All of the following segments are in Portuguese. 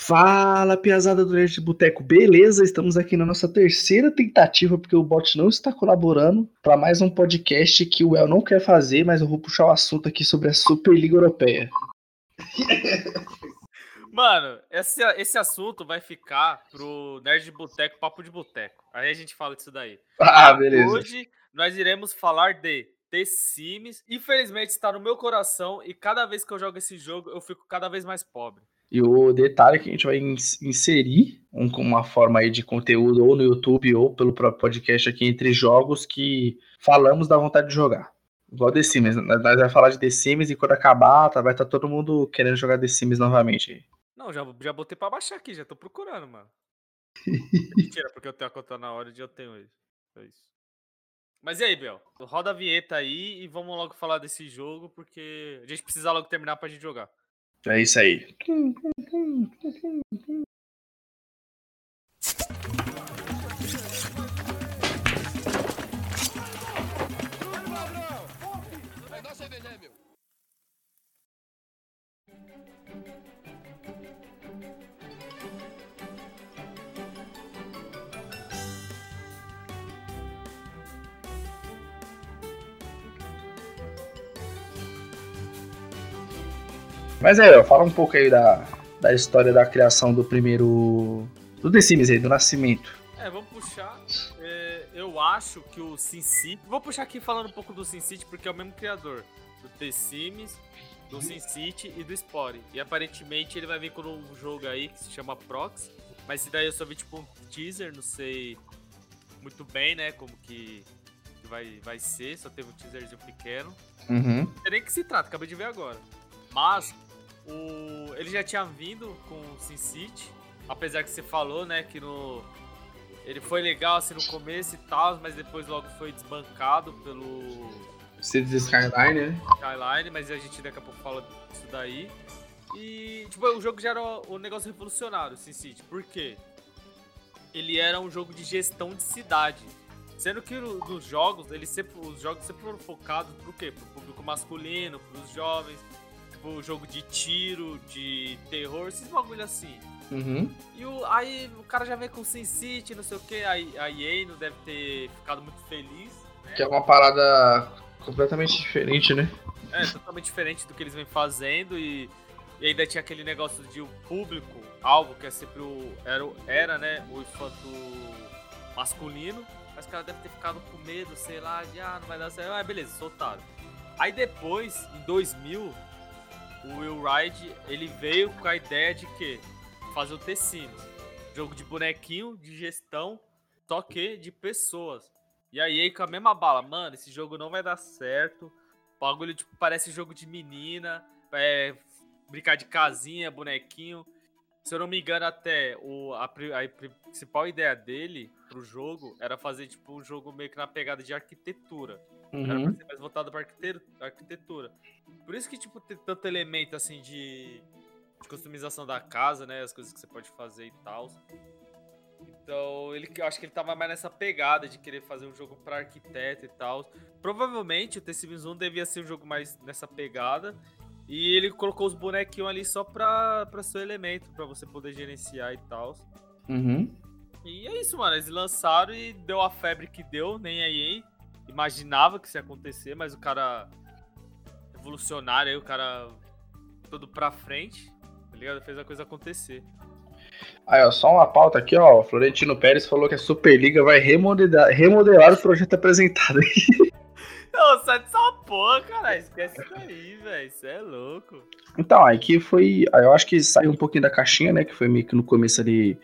Fala, piazada do Nerd de Boteco, beleza? Estamos aqui na nossa terceira tentativa, porque o bot não está colaborando, para mais um podcast que o El não quer fazer, mas eu vou puxar o assunto aqui sobre a Superliga Europeia. Mano, esse, esse assunto vai ficar pro Nerd de Boteco, Papo de Boteco. Aí a gente fala disso daí. Ah, beleza. Hoje nós iremos falar de The Sims. Infelizmente está no meu coração e cada vez que eu jogo esse jogo eu fico cada vez mais pobre. E o detalhe é que a gente vai inserir um, uma forma aí de conteúdo ou no YouTube ou pelo próprio podcast aqui entre jogos que falamos da vontade de jogar. Igual The Sims. Nós vamos falar de The Sims e quando acabar, tá, vai estar tá todo mundo querendo jogar The Sims novamente. Não, já, já botei pra baixar aqui, já tô procurando, mano. Mentira, porque eu tenho a conta na hora de eu tenho isso. É isso. Mas e aí, Bel? Roda a vinheta aí e vamos logo falar desse jogo, porque a gente precisa logo terminar pra gente jogar. É isso aí. Mas aí, ó, fala um pouco aí da, da história da criação do primeiro. Do The Sims aí, do nascimento. É, vamos puxar. É, eu acho que o SimCity. Vou puxar aqui falando um pouco do SimCity, porque é o mesmo criador. Do The Sims, do SimCity e do Spore. E aparentemente ele vai vir com um jogo aí que se chama Prox. Mas daí eu só vi tipo um teaser, não sei muito bem, né? Como que, que vai, vai ser. Só teve um teaserzinho pequeno. Uhum. Não sei nem que se trata, acabei de ver agora. Mas o, ele já tinha vindo com o Sin City, apesar que você falou, né, que no ele foi legal assim no começo e tal, mas depois logo foi desbancado pelo Cities Skyline, né? Skyline, mas a gente daqui a pouco fala disso daí. E tipo, o jogo já era um negócio revolucionário, Sin City. Por quê? Ele era um jogo de gestão de cidade. Sendo que nos jogos, eles sempre, os jogos sempre foram focados pro quê? Pro público masculino, pros jovens tipo, jogo de tiro, de terror, esses bagulho assim. Uhum. E o, aí o cara já vem com Sin City, não sei o que, a, a EA não deve ter ficado muito feliz. Né? Que é uma parada completamente diferente, né? É, totalmente diferente do que eles vêm fazendo e, e ainda tinha aquele negócio de o público, alvo, que é sempre o. Era, era né, o infanto masculino. Mas o cara deve ter ficado com medo, sei lá, de ah, não vai dar certo. Ah, beleza, soltaram. Aí depois, em 2000, o Will Ride ele veio com a ideia de que fazer o Sims, jogo de bonequinho, de gestão, só que de pessoas. E aí com a mesma bala, mano, esse jogo não vai dar certo. O bagulho tipo parece jogo de menina, é, brincar de casinha, bonequinho. Se eu não me engano, até o, a, a principal ideia dele pro jogo era fazer tipo um jogo meio que na pegada de arquitetura. Uhum. Era pra ser mais voltado pra arquitetura. Por isso que, tipo, tem tanto elemento, assim, de, de customização da casa, né? As coisas que você pode fazer e tal. Então, ele, eu acho que ele tava mais nessa pegada de querer fazer um jogo para arquiteto e tal. Provavelmente o The Sims 1 devia ser um jogo mais nessa pegada. E ele colocou os bonequinhos ali só pra, pra seu elemento, para você poder gerenciar e tal. Uhum. E é isso, mano. Eles lançaram e deu a febre que deu, nem a EA imaginava que isso ia acontecer, mas o cara revolucionário aí, o cara todo pra frente, tá ligado? Fez a coisa acontecer. Aí, ó, só uma pauta aqui, ó. O Florentino Pérez falou que a Superliga vai remodelar, remodelar o projeto apresentado aí. Não, sai dessa porra, cara. Esquece isso aí, velho. Isso é louco. Então, aí que foi. Aí eu acho que saiu um pouquinho da caixinha, né? Que foi meio que no começo ali.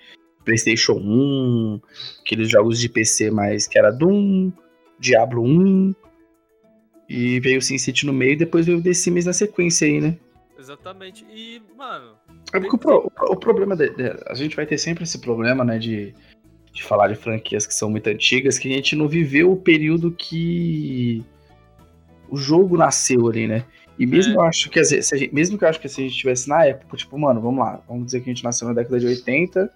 PlayStation 1, aqueles jogos de PC mais que era Doom, Diablo 1, e veio o SimCity no meio e depois veio o The Sims na sequência aí, né? Exatamente. E, mano. É porque o, pro, o, problema. De, de, a gente vai ter sempre esse problema, né? De, de falar de franquias que são muito antigas, que a gente não viveu o período que o jogo nasceu ali, né? E mesmo é. eu acho que gente, mesmo que eu acho que se a gente tivesse na época, tipo, mano, vamos lá, vamos dizer que a gente nasceu na década de 80,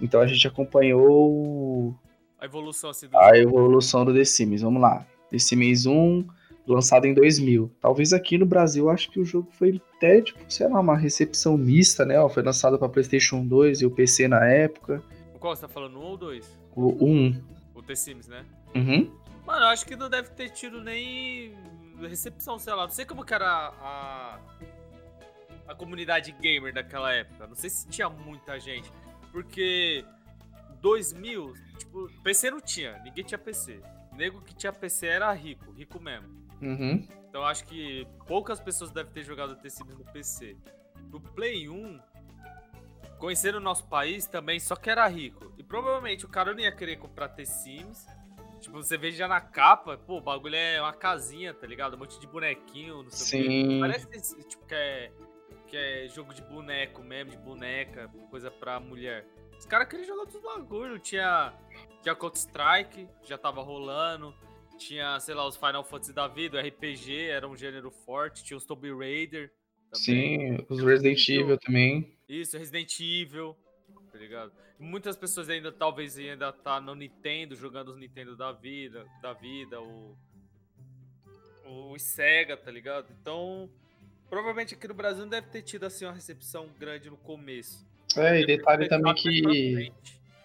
então a gente acompanhou a evolução assim do A evolução do The Sims, vamos lá. The Sims 1, lançado em 2000. Talvez aqui no Brasil, acho que o jogo foi até, tipo, sei lá, uma recepção mista, né? Foi lançado para PlayStation 2 e o PC na época. O qual você tá falando, um ou dois? O 1. O The Sims, né? Uhum. Mano, eu acho que não deve ter tido nem recepção, sei lá. Não sei como que era a, a comunidade gamer daquela época. Não sei se tinha muita gente. Porque 2000, tipo, PC não tinha. Ninguém tinha PC. O nego que tinha PC era rico, rico mesmo. Uhum. Então acho que poucas pessoas devem ter jogado The Sims no PC. No Play 1, conhecendo o nosso país também, só que era rico. E provavelmente o cara não ia querer comprar The Sims. Tipo, você vê já na capa, pô, o bagulho é uma casinha, tá ligado? Um monte de bonequinho, não sei Sim. o quê. Parece tipo, que é, que é jogo de boneco mesmo, de boneca, coisa pra mulher. Os caras queriam jogar tudo bagulho. Tinha, tinha Counter-Strike, já tava rolando. Tinha, sei lá, os Final Fantasy da vida, o RPG era um gênero forte. Tinha os Tomb Raider. também. Sim, os Resident Evil também. Isso, Resident Evil, tá ligado? Muitas pessoas ainda, talvez, ainda tá no Nintendo, jogando os Nintendo da vida, da vida, o, o Sega, tá ligado? Então, provavelmente aqui no Brasil não deve ter tido, assim, uma recepção grande no começo. É, e detalhe também que.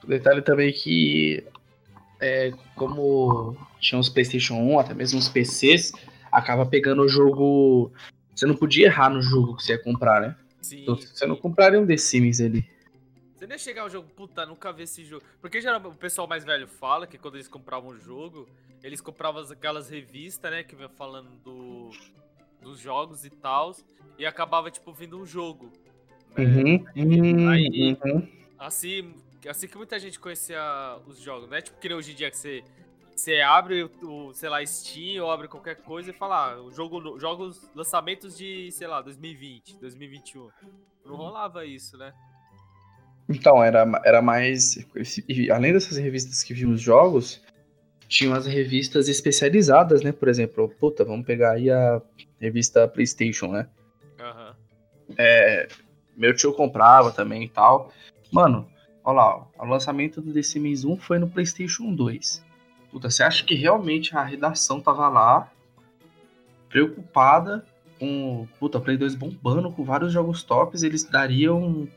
Detalhe também que. É, como tinha os PlayStation 1, até mesmo os PCs, acaba pegando o jogo. Você não podia errar no jogo que você ia comprar, né? Sim, Então, você não compraria um The Sims ali. Você nem ia chegar ao jogo, puta, nunca vi esse jogo. Porque geralmente o pessoal mais velho fala que quando eles compravam o jogo, eles compravam as- aquelas revistas, né, que vinha falando do, dos jogos e tal, e acabava, tipo, vindo um jogo. Né? Uhum. Hum, Aí- uhum. Assim, assim que muita gente conhecia os jogos, não é tipo que nem hoje em dia que você, você abre o, sei lá, Steam ou abre qualquer coisa e fala, ah, o jogo, jogos, lançamentos de, sei lá, 2020, 2021. Não rolava isso, né? Então, era, era mais. Além dessas revistas que vinham os jogos, tinham as revistas especializadas, né? Por exemplo, puta, vamos pegar aí a revista PlayStation, né? Aham. Meu tio comprava também e tal. Mano, olha lá, ó, o lançamento do The Sims 1 foi no PlayStation 2. Puta, você acha que realmente a redação tava lá, preocupada com. Puta, Play 2 bombando com vários jogos tops, eles dariam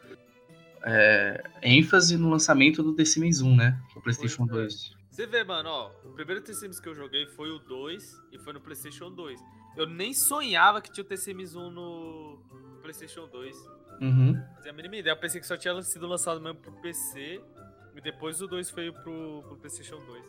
é, ênfase no lançamento do The Sims 1, né? O PlayStation Pois é. 2. Você vê, mano, ó, o primeiro The Sims que eu joguei foi o 2 e foi no PlayStation 2. Eu nem sonhava que tinha o The Sims 1 no PlayStation 2. Uhum. Não fazia a mínima ideia. Eu pensei que só tinha sido lançado mesmo pro PC e depois o 2 foi pro, pro PlayStation 2.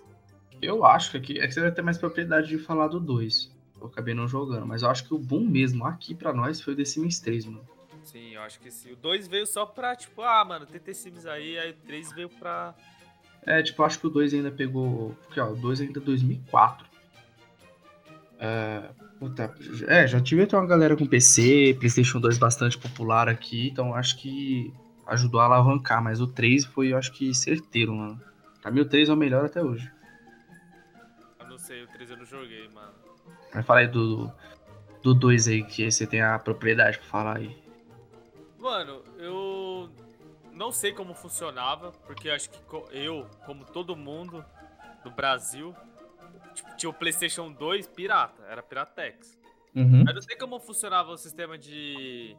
Eu acho que aqui. É que você vai ter mais propriedade de falar do 2. Eu acabei não jogando, mas eu acho que o boom mesmo aqui pra nós foi o The Sims 3, mano. Sim, eu acho que sim. O 2 veio só pra, tipo, ah, mano, tem The Sims aí, aí o 3 veio pra. É, tipo, eu acho que o 2 ainda pegou. Porque, ó, o 2 ainda é 2004. É, puta, é, já tive até uma galera com PC, PlayStation 2 bastante popular aqui, então acho que ajudou a alavancar, mas o 3 foi, eu acho que, certeiro, mano. Pra mim, o 3 é o melhor até hoje. Eu não sei, o 3 eu não joguei, mano. Mas fala aí do, do 2 aí, que você tem a propriedade pra falar aí. Mano, eu não sei como funcionava, porque eu acho que eu, como todo mundo do Brasil, tipo, tinha o PlayStation 2 pirata, era Piratex. Uhum. Eu não sei como funcionava o sistema de,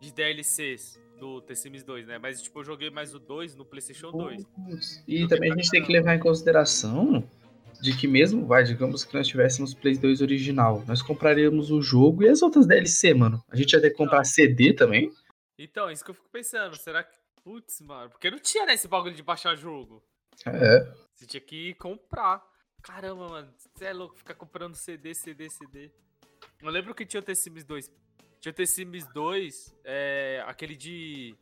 de DLCs do The Sims 2, né? Mas, tipo, eu joguei mais o 2 no PlayStation 2. Putz, E também a gente tem que levar em consideração de que mesmo, vai, digamos que nós tivéssemos Play 2 original, nós compraríamos o jogo e as outras DLC, mano. A gente ia ter que comprar. CD também. Então, isso que eu fico pensando, será que. Putz, mano, porque não tinha né, esse bagulho de baixar jogo. É. Você tinha que comprar. Caramba, mano, você é louco ficar comprando CD, CD, CD. Eu lembro que tinha o The Sims 2. Tinha o The Sims 2, é, aquele de.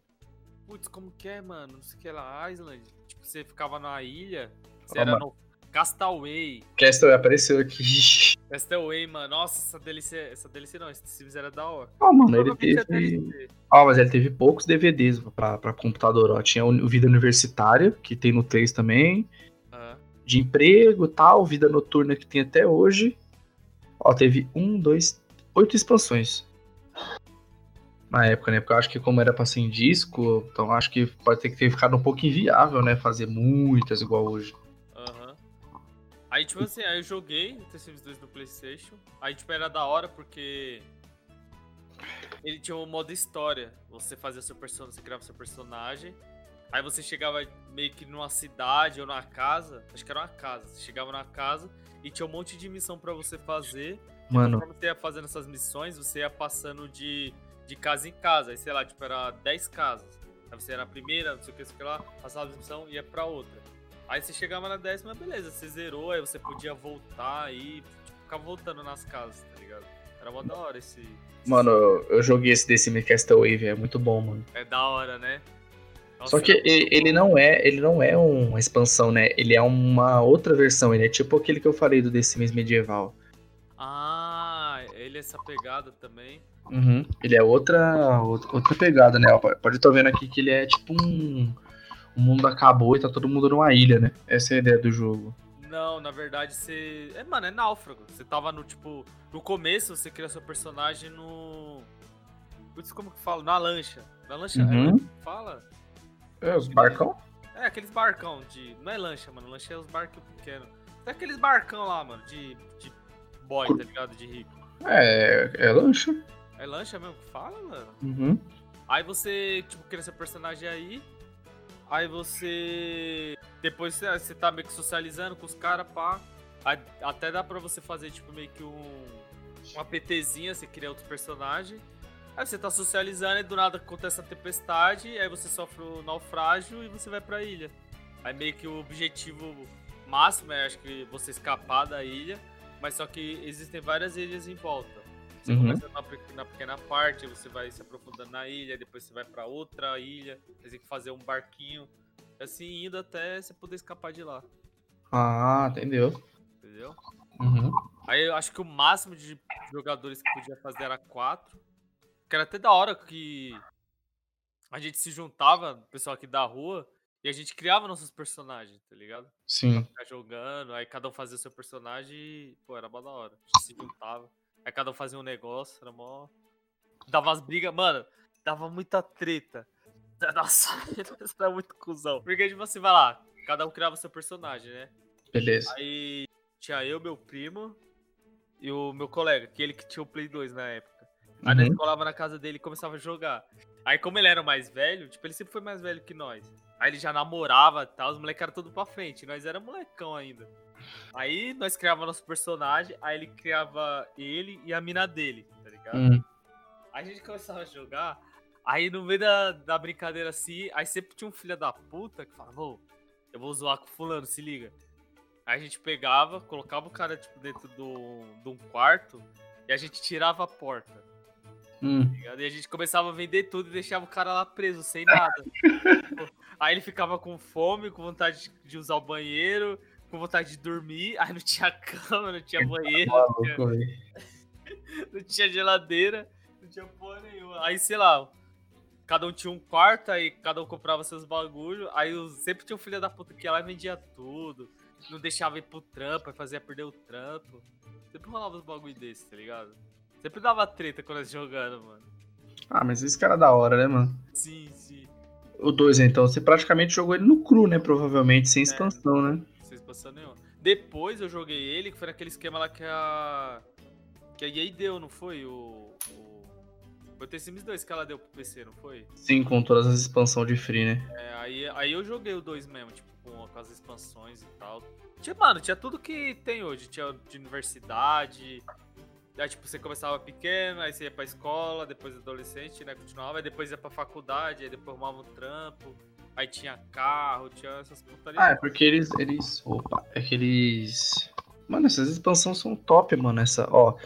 Putz, como que é, mano? Não sei o que lá, Island. Tipo, você ficava na ilha, você Ó, era mano. no Castaway. Castle apareceu aqui. Castaway, mano. Nossa, essa DLC. Essa DLC não, esse The Sims era da hora. Ó, mano, ele é teve. Ó, mas ele teve poucos DVDs pra, pra computador, ó. Tinha o Vida Universitária, que tem no 3 também. De emprego tal, Vida Noturna que tem até hoje. Ó, teve um, dois, oito expansões. Na época, né? Porque eu acho que como era pra ser em disco, então acho que pode ter que ter ficado um pouco inviável, né? Fazer muitas igual hoje. Aham. Aí, tipo assim, aí eu joguei o The Sims 2 no Playstation. Aí, tipo, era da hora porque ele tinha um modo história. Você fazia seu personagem, você criava seu personagem. Aí você chegava meio que numa cidade ou numa casa. Acho que era uma casa. Você chegava na casa e tinha um monte de missão para você fazer. Mano. E você ia fazendo essas missões, você ia passando de, de casa em casa. Aí, sei lá, tipo, era 10 casas. Aí você era a primeira, não sei o que, sei o que lá, passava a missão e ia pra outra. Aí você chegava na décima, beleza, você zerou, aí você podia voltar e tipo, ficar voltando nas casas, tá ligado? Era mó da hora esse. Mano, eu, eu joguei esse The Sims Castaway, velho. É muito bom, mano. É da hora, né? Nossa, Só que era ele, não é, ele não é uma expansão, né? Ele é uma outra versão. Ele é tipo aquele que eu falei do The Sims medieval. Ah, ele é essa pegada também. Uhum. Ele é outra, outra pegada, né? Pode estar vendo aqui que ele é tipo um. O mundo acabou e tá todo mundo numa ilha, né? Essa é a ideia do jogo. Não, na verdade você. É, mano, é náufrago. Você tava no tipo. No começo você cria seu personagem no. Putz, como que fala? Na lancha. Na lancha. Uhum. É, como que fala? É, os barcão? É, aqueles barcão de. Não é lancha, mano. Lancha é os barcos pequenos. É aqueles barcão lá, mano, de. de boy, tá ligado? De rico. É, é lancha. É lancha mesmo que fala, mano? Uhum. Aí você, tipo, cria seu personagem aí. Aí você. Depois você, você tá meio que socializando com os caras, pá. Aí até dá pra você fazer, tipo, meio que um. Uma PTzinha, você cria outro personagem. Aí você tá socializando e do nada acontece a tempestade. Aí você sofre o naufrágio e você vai pra ilha. Aí meio que o objetivo máximo é, acho que, você escapar da ilha. Mas só que existem várias ilhas em volta. Você Uhum. começa na, pe- na pequena parte, você vai se aprofundando na ilha, depois você vai pra outra ilha, você tem que fazer um barquinho, assim indo até você poder escapar de lá, Ah, entendeu? entendeu? Uhum. Aí eu acho que o máximo de jogadores que podia fazer era quatro. Que era até da hora que a gente se juntava, o pessoal aqui da rua, e a gente criava nossos personagens, tá ligado? Sim. Ficar jogando, aí cada um fazia o seu personagem e, pô, era mó da hora. A gente se juntava. Aí cada um fazia um negócio, era mó. Dava as brigas, mano, dava muita treta. Nossa, isso era muito cuzão. Porque, tipo assim, vai lá, cada um criava seu personagem, né? Beleza. Aí tinha eu, meu primo e o meu colega, que ele que tinha o Play 2 na época. Aí nós Uhum. colava na casa dele e começava a jogar. Aí, como ele era mais velho, tipo, ele sempre foi mais velho que nós. Aí ele já namorava e tal, os moleques eram tudo pra frente. Nós era molecão ainda. Aí nós criava nosso personagem, aí ele criava ele e a mina dele, tá ligado? Hum. Aí a gente começava a jogar, aí no meio da, da brincadeira assim, aí sempre tinha um filho da puta que falava, ô, eu vou zoar com fulano, se liga. Aí a gente pegava, colocava o cara, tipo, dentro do, de um quarto e a gente tirava a porta, Hum. tá? E a gente começava a vender tudo e deixava o cara lá preso, sem nada. aí ele ficava com fome, com vontade de usar o banheiro, com vontade de dormir, aí não tinha cama, não tinha banheiro, não tinha, não tinha geladeira, não tinha porra nenhuma. Aí, sei lá, cada um tinha um quarto, aí cada um comprava seus bagulhos, aí eu- sempre tinha um filho da puta que ia lá e vendia tudo, não deixava ir pro trampo, aí fazia perder o trampo. Sempre rolava uns bagulho desse, tá ligado? Sempre dava treta quando nós jogando, mano. Ah, mas esse cara é da hora, né, mano? Sim, sim. O 2, então, você praticamente jogou ele no cru, né? Provavelmente, sem expansão, né? Não sei se passou nenhum. Depois eu joguei ele, que foi naquele esquema lá que a. Que a EA deu, não foi? O. o... Foi o The Sims 2 que ela deu pro PC, não foi? Sim, com todas as expansões de free, né? É, aí, aí eu joguei o 2 mesmo, tipo, com, com as expansões e tal. Tinha, mano, tinha tudo que tem hoje. Tinha de universidade. Aí, tipo, você começava pequeno, aí você ia pra escola, depois adolescente, né? Continuava, aí depois ia pra faculdade, aí depois arrumava um trampo. Aí tinha carro, tinha essas putarias. Ah, é porque eles. eles opa, é que eles. Mano, essas expansões são top, mano. Essa, ó.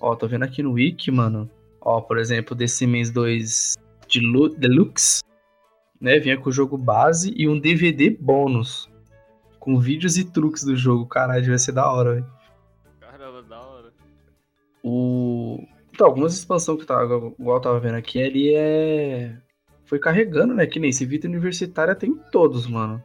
Ó, tô vendo aqui no Wiki, mano. Ó, por exemplo, The Sims 2 de Lu- Deluxe, né? Vinha com o jogo base e um DVD bônus. Com vídeos e truques do jogo. Caralho, vai ser da hora, velho. O. Então, algumas expansões que tava, igual eu tava vendo aqui, ele é. Foi carregando, né? Que nem esse Vida Universitária tem todos, mano.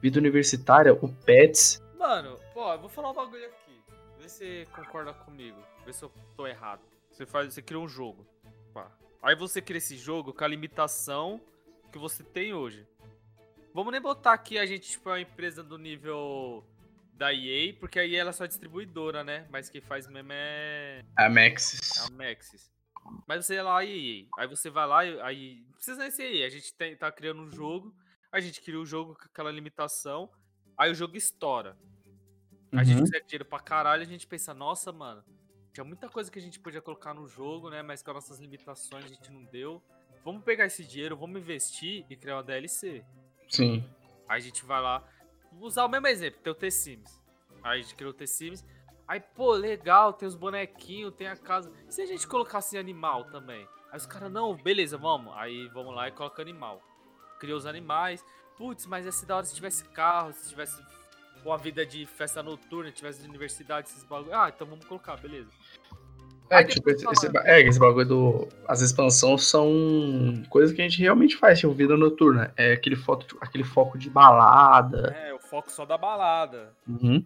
Vida Universitária, o Pets. Mano, pô, eu vou falar um bagulho aqui. Vê se você concorda comigo. Vê se eu tô errado. Você faz, você cria um jogo. Pá. Aí você cria esse jogo com a limitação que você tem hoje. Vamos nem botar aqui a gente, tipo, é uma empresa do nível da EA, porque a EA ela é só distribuidora, né? Mas quem faz mesmo é. A Maxis. A Maxis. Mas você é lá EA. Aí você vai lá e aí. Não precisa nem ser EA. A gente tem, tá criando um jogo. A gente cria o um jogo com aquela limitação. Aí o jogo estoura. A uhum. gente recebe dinheiro pra caralho e a gente pensa, nossa, mano, tinha muita coisa que a gente podia colocar no jogo, né? Mas com as nossas limitações a gente não deu. Vamos pegar esse dinheiro, vamos investir e criar uma DLC. Sim. Aí a gente vai lá. Vou usar o mesmo exemplo, tem o T-Sims. Aí a gente criou o T-Sims. Aí, pô, legal, tem os bonequinhos, tem a casa. E se a gente colocasse animal também? Aí os caras, não, beleza, vamos. Aí vamos lá e coloca animal. Criou os animais. Putz, mas ia ser da hora se tivesse carro, se tivesse uma vida de festa noturna, tivesse de universidade, esses bagulho. Ah, então vamos colocar, beleza. É, tipo, esse, esse, é, esse bagulho do. As expansões são coisas que a gente realmente faz, tipo, vida noturna. É aquele, foto, aquele foco de balada. É, foco só da balada. Uhum.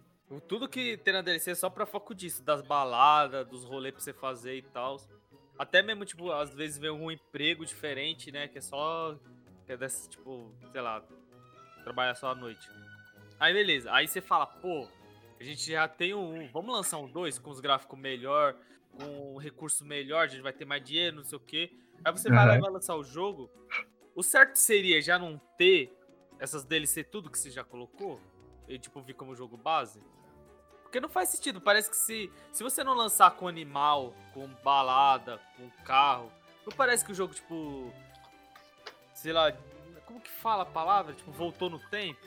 Tudo que tem na DLC é só pra foco disso, das baladas, dos rolês pra você fazer e tal. Até mesmo, tipo, às vezes vem algum emprego diferente, né? Que é só. Que é desse, tipo, sei lá, trabalhar só à noite. Aí beleza, aí você fala, pô, a gente já tem um. Vamos lançar um 2 com os gráficos melhor, com um recurso melhor, a gente vai ter mais dinheiro, não sei o quê. Aí você uhum. vai lá e vai lançar o jogo. O certo seria já não ter essas DLC tudo que você já colocou? E tipo, vir como jogo base? Porque não faz sentido. Parece que se, se você não lançar com animal, com balada, com carro, não parece que o jogo, tipo. Sei lá. Como que fala a palavra? Tipo, voltou no tempo?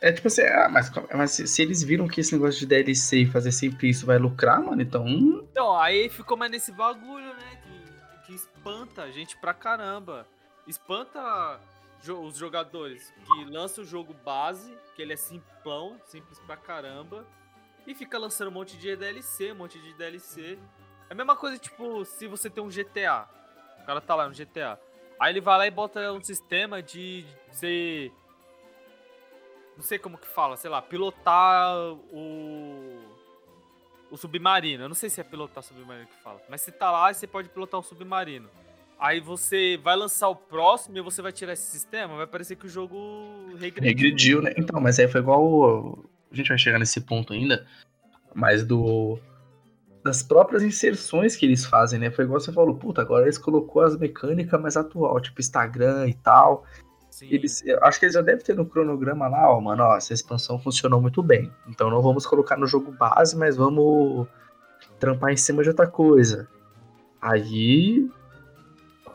É tipo assim, ah, mas, mas se, se, eles viram que esse negócio de DLC e fazer sempre isso vai lucrar, mano, então. Então, aí ficou mais nesse bagulho, né? Que, que espanta a gente pra caramba. Espanta os jogadores que lançam o jogo base, que ele é simplão, simples pra caramba, e fica lançando um monte de DLC, um monte de DLC. É a mesma coisa, tipo, se você tem um GTA. O cara tá lá no GTA. Aí ele vai lá e bota um sistema de ser não sei como que fala, sei lá, pilotar o. O submarino. Eu não sei se é pilotar submarino que fala. Mas você tá lá e você pode pilotar o submarino. Aí você vai lançar o próximo e você vai tirar esse sistema, vai parecer que o jogo regrediu. Regrediu, né? Então, mas aí foi igual. A gente vai chegar nesse ponto ainda. Mas do. Das próprias inserções que eles fazem, né? Foi igual você falou, puta, agora eles colocou as mecânicas mais atual, tipo Instagram e tal. Eles, acho que eles já devem ter no cronograma lá, ó, mano, ó, essa expansão funcionou muito bem. Então não vamos colocar no jogo base, mas vamos trampar em cima de outra coisa. Aí.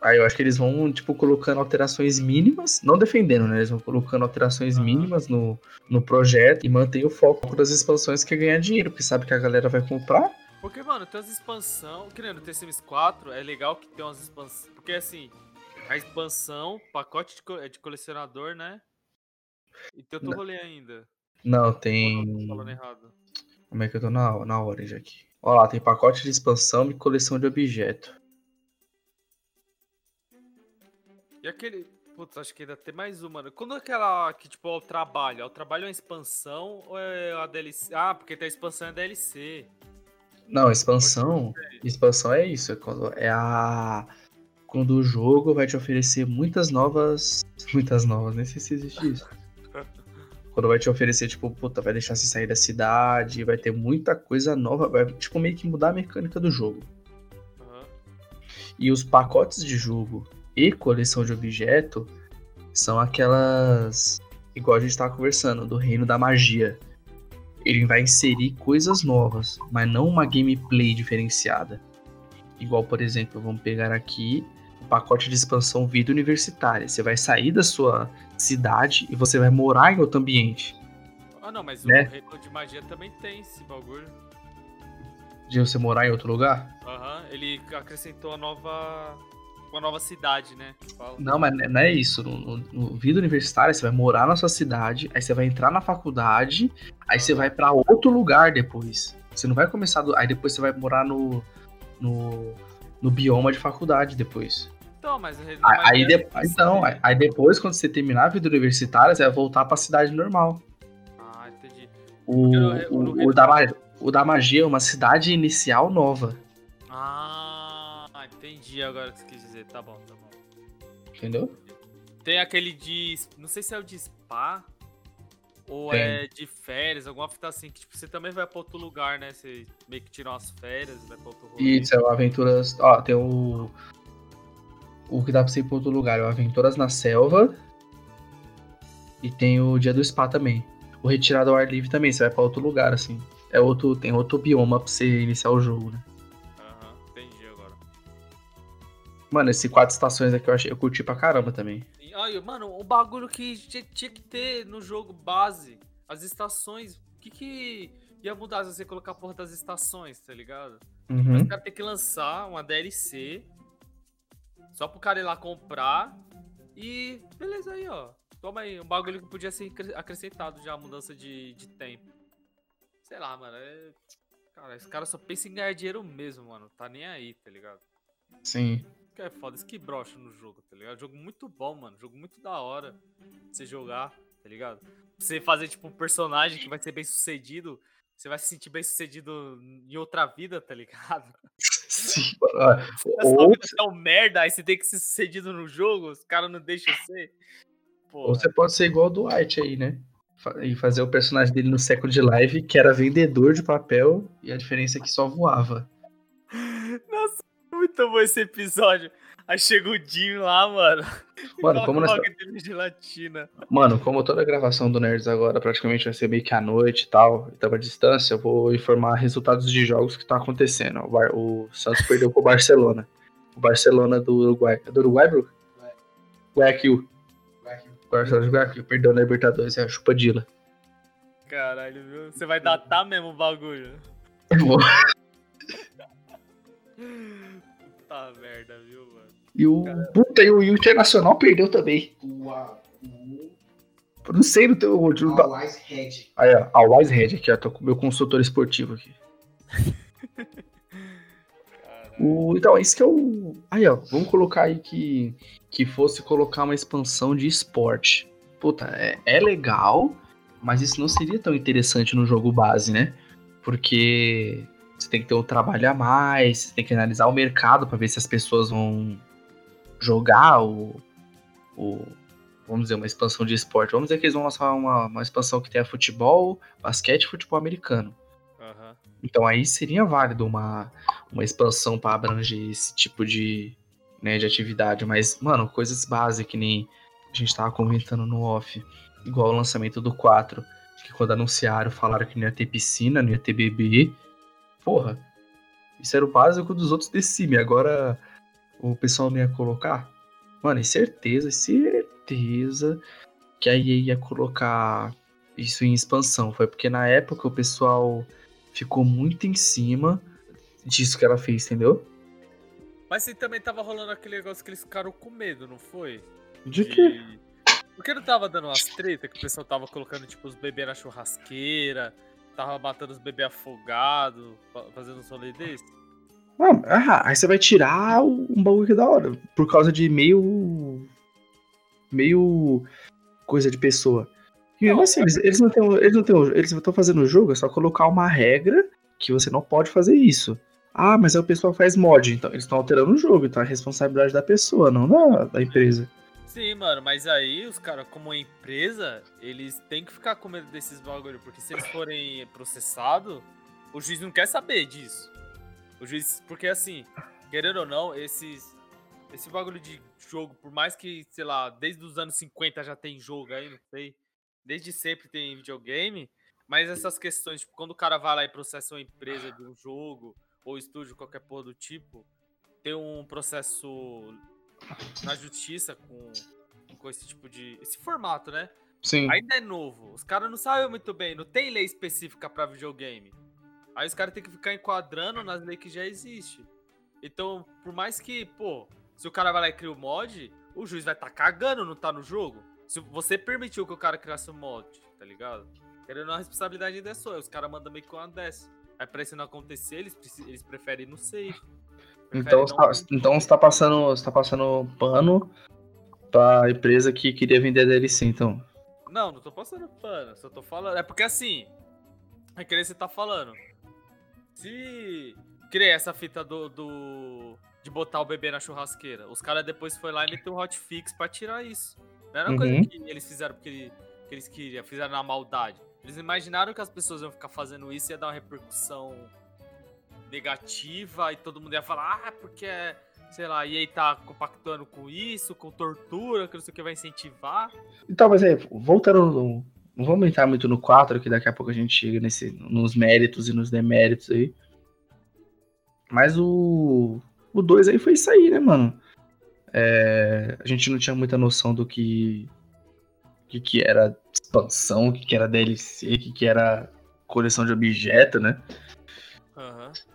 Aí eu acho que eles vão, tipo, colocando alterações mínimas, não defendendo, né? Eles vão colocando alterações uhum. mínimas no, no projeto e mantém o foco das expansões que é ganhar dinheiro, porque sabe que a galera vai comprar. Porque, mano, tem umas expansões. Que nem no TCMs 4, é legal que tem umas expansões. Porque assim, a expansão, pacote de, co de colecionador, né? E tem outro rolê ainda. Não, tem. falando errado. Como é que eu tô na, na Orange aqui? Ó lá, tem pacote de expansão e coleção de objeto. E aquele. Putz, acho que ainda tem mais uma. Né? Quando é aquela que, tipo, é o trabalho? É o trabalho é uma expansão ou é a DLC? Ah, porque tem a expansão é DLC. Não, expansão. Expansão é isso. É, quando, é a quando o jogo vai te oferecer muitas novas. Muitas novas, nem sei se existe isso. quando vai te oferecer, tipo, puta, vai deixar você sair da cidade, vai ter muita coisa nova, vai, tipo, meio que mudar a mecânica do jogo. Uhum. E os pacotes de jogo e coleção de objeto são aquelas. Igual a gente tava conversando, do reino da magia. Ele vai inserir coisas novas, mas não uma gameplay diferenciada. Igual, por exemplo, vamos pegar aqui pacote de expansão vida universitária. Você vai sair da sua cidade e você vai morar em outro ambiente. Ah, não, mas né? o Reino de Magia também tem esse bagulho. De você morar em outro lugar? Aham, uhum, ele acrescentou a nova. Uma nova cidade, né? Fala. Não, mas não é isso. No, no, vida universitária, você vai morar na sua cidade, aí você vai entrar na faculdade, aí você vai para outro lugar depois. Você não vai começar do. Aí depois você vai morar no. no, no bioma de faculdade depois. Então, mas aí, de... então, aí depois, quando você terminar a vida universitária, você vai voltar pra cidade normal. Ah, entendi. O, o, o, da, o da magia é uma cidade inicial nova. Ah, entendi agora o que você quis dizer. Tá bom, tá bom. Entendeu? Tem aquele de. Não sei se é o de spa? Ou Tem. é de férias, alguma fita assim, que tipo, você também vai pra outro lugar, né? Você meio que tira umas férias, vai pra outro rolê. Isso, é o Aventuras. Ó, tem o. O que dá pra você ir pra outro lugar, é o Aventuras na Selva. E tem o Dia do Spa também. O Retirado ao Ar Livre também, você vai pra outro lugar, assim. É outro, tem outro bioma pra você iniciar o jogo, né? Mano, esse quatro estações aqui eu, achei, eu curti pra caramba também. Olha, mano, o bagulho que tinha, que ter no jogo base, as estações, o que que ia mudar se você colocar a porra das estações, tá ligado? Uhum. Os caras têm que lançar uma DLC só pro cara ir lá comprar e beleza aí, ó. Toma aí, um bagulho que podia ser acre- acrescentado já, a mudança de, de tempo. Sei lá, mano. É... Cara, esse cara só pensa em ganhar dinheiro mesmo, mano. Tá nem aí, tá ligado? Sim. Que é foda, isso que brocha no jogo, tá ligado? Jogo muito bom, mano. Jogo muito da hora. pra Você jogar, tá ligado? Pra Você fazer, tipo, um personagem que vai ser bem sucedido. Você vai se sentir bem sucedido em outra vida, tá ligado? Sim, mano. A Ó, sua Ou, vida é um merda, aí você tem que ser sucedido no jogo, os caras não deixam ser. Ou você pode ser igual o Dwight aí, né? E fazer o personagem dele no século de live, que era vendedor de papel, e a diferença é que só voava. Muito bom esse episódio. Aí chega o Jim lá, mano. Mano, como gelatina. Mano, como toda a gravação do Nerds agora praticamente vai ser meio que à noite e tal, e tava à distância, eu vou informar resultados de jogos que estão acontecendo. O, Bar- o Santos perdeu pro Barcelona. O Barcelona do Uruguai. É do Uruguai, Bru? Guayaquil. O Barcelona de Guayaquil perdeu na Libertadores, é a chupadila. Caralho, viu? Você vai datar mesmo o bagulho. Puta merda, viu, mano? E o. Puta, e o, e o Internacional perdeu também. O, a, o Eu Não sei no teu. no- Always Red. Aí, ó, a Wise Head aqui, ó. Tô com o meu consultor esportivo aqui. O, então, isso que é o. Aí, ó, vamos colocar aí que, que fosse colocar uma expansão de esporte. Puta, é, é legal, mas isso não seria tão interessante no jogo base, né? Porque você tem que ter um trabalho a mais, você tem que analisar o mercado pra ver se as pessoas vão jogar o, o. Vamos dizer, uma expansão de esporte. Vamos dizer que eles vão lançar uma, uma expansão que tenha futebol, basquete e futebol americano. Aham. Então aí seria válido uma, uma expansão para abranger esse tipo de, né, de atividade. Mas, mano, coisas básicas que nem a gente tava comentando no off. Igual o lançamento do 4. Que quando anunciaram, falaram que não ia ter piscina, não ia ter bebê. Porra, isso era o básico dos outros Sim. Agora o pessoal não ia colocar. Mano, é certeza, certeza que a EA ia colocar isso em expansão. Foi porque na época o pessoal ficou muito em cima disso que ela fez, entendeu? Mas você também tava rolando aquele negócio que eles ficaram com medo, não foi? De Porque não tava dando umas treta que o pessoal tava colocando, tipo, os bebês na churrasqueira, tava matando os bebês afogados, fa- fazendo uns rolê desse? Ah, ah, aí você vai tirar um bagulho que é da hora. Por causa de meio. meio. coisa de pessoa. E mesmo Não, assim, eles, eles não têm. Eles não têm. Eles estão fazendo o jogo, é só colocar uma regra que você não pode fazer isso. Ah, mas aí o pessoal faz mod, então eles estão alterando o jogo, então é responsabilidade da pessoa, não da, da empresa. Sim, mano, mas aí os caras, como empresa, eles têm que ficar com medo desses bagulho, porque se eles forem processados, o juiz não quer saber disso. O juiz, porque assim, querendo ou não, esses esse bagulho de jogo, por mais que, sei lá, desde os anos 50 já tem jogo aí, não sei, desde sempre tem videogame, mas essas questões, tipo, quando o cara vai lá e processa uma empresa de um jogo, ou estúdio, qualquer porra do tipo, tem um processo na justiça com, com esse tipo de. esse formato, né? Sim. Ainda é novo. Os caras não sabem muito bem, não tem lei específica pra videogame. Aí os caras têm que ficar enquadrando nas leis que já existem. Então, por mais que, pô, se o cara vai lá e cria o mod, o juiz vai estar tá cagando, não tá no jogo. Se você permitiu que o cara criasse o mod, tá ligado? Querendo não, a responsabilidade ainda é sua. Os caras mandam meio que uma dessa. Aí pra isso não acontecer, eles, eles preferem ir no safe. Então, você tá, então você tá passando. Você tá passando pano pra empresa que queria vender DLC, então. Não, não tô passando pano, só tô falando. É porque assim, é que você tá falando. Se criei essa fita do, do- de botar o bebê na churrasqueira, os caras depois foi lá e meteu um hotfix pra tirar isso. Não era uma Uhum. coisa que eles fizeram porque que eles queriam, fizeram na maldade. Eles imaginaram que as pessoas iam ficar fazendo isso e ia dar uma repercussão negativa e todo mundo ia falar, ah, porque, sei lá, e aí tá compactuando com isso, com tortura, que não sei o que vai incentivar. Então, mas aí, voltando no, Não vamos entrar muito no 4, que daqui a pouco a gente chega nesse, nos méritos e nos deméritos aí. Mas o. O 2 aí foi isso aí, né, mano? É, a gente não tinha muita noção do que. que, que era expansão, o que, que era DLC, o que, que era coleção de objeto, né?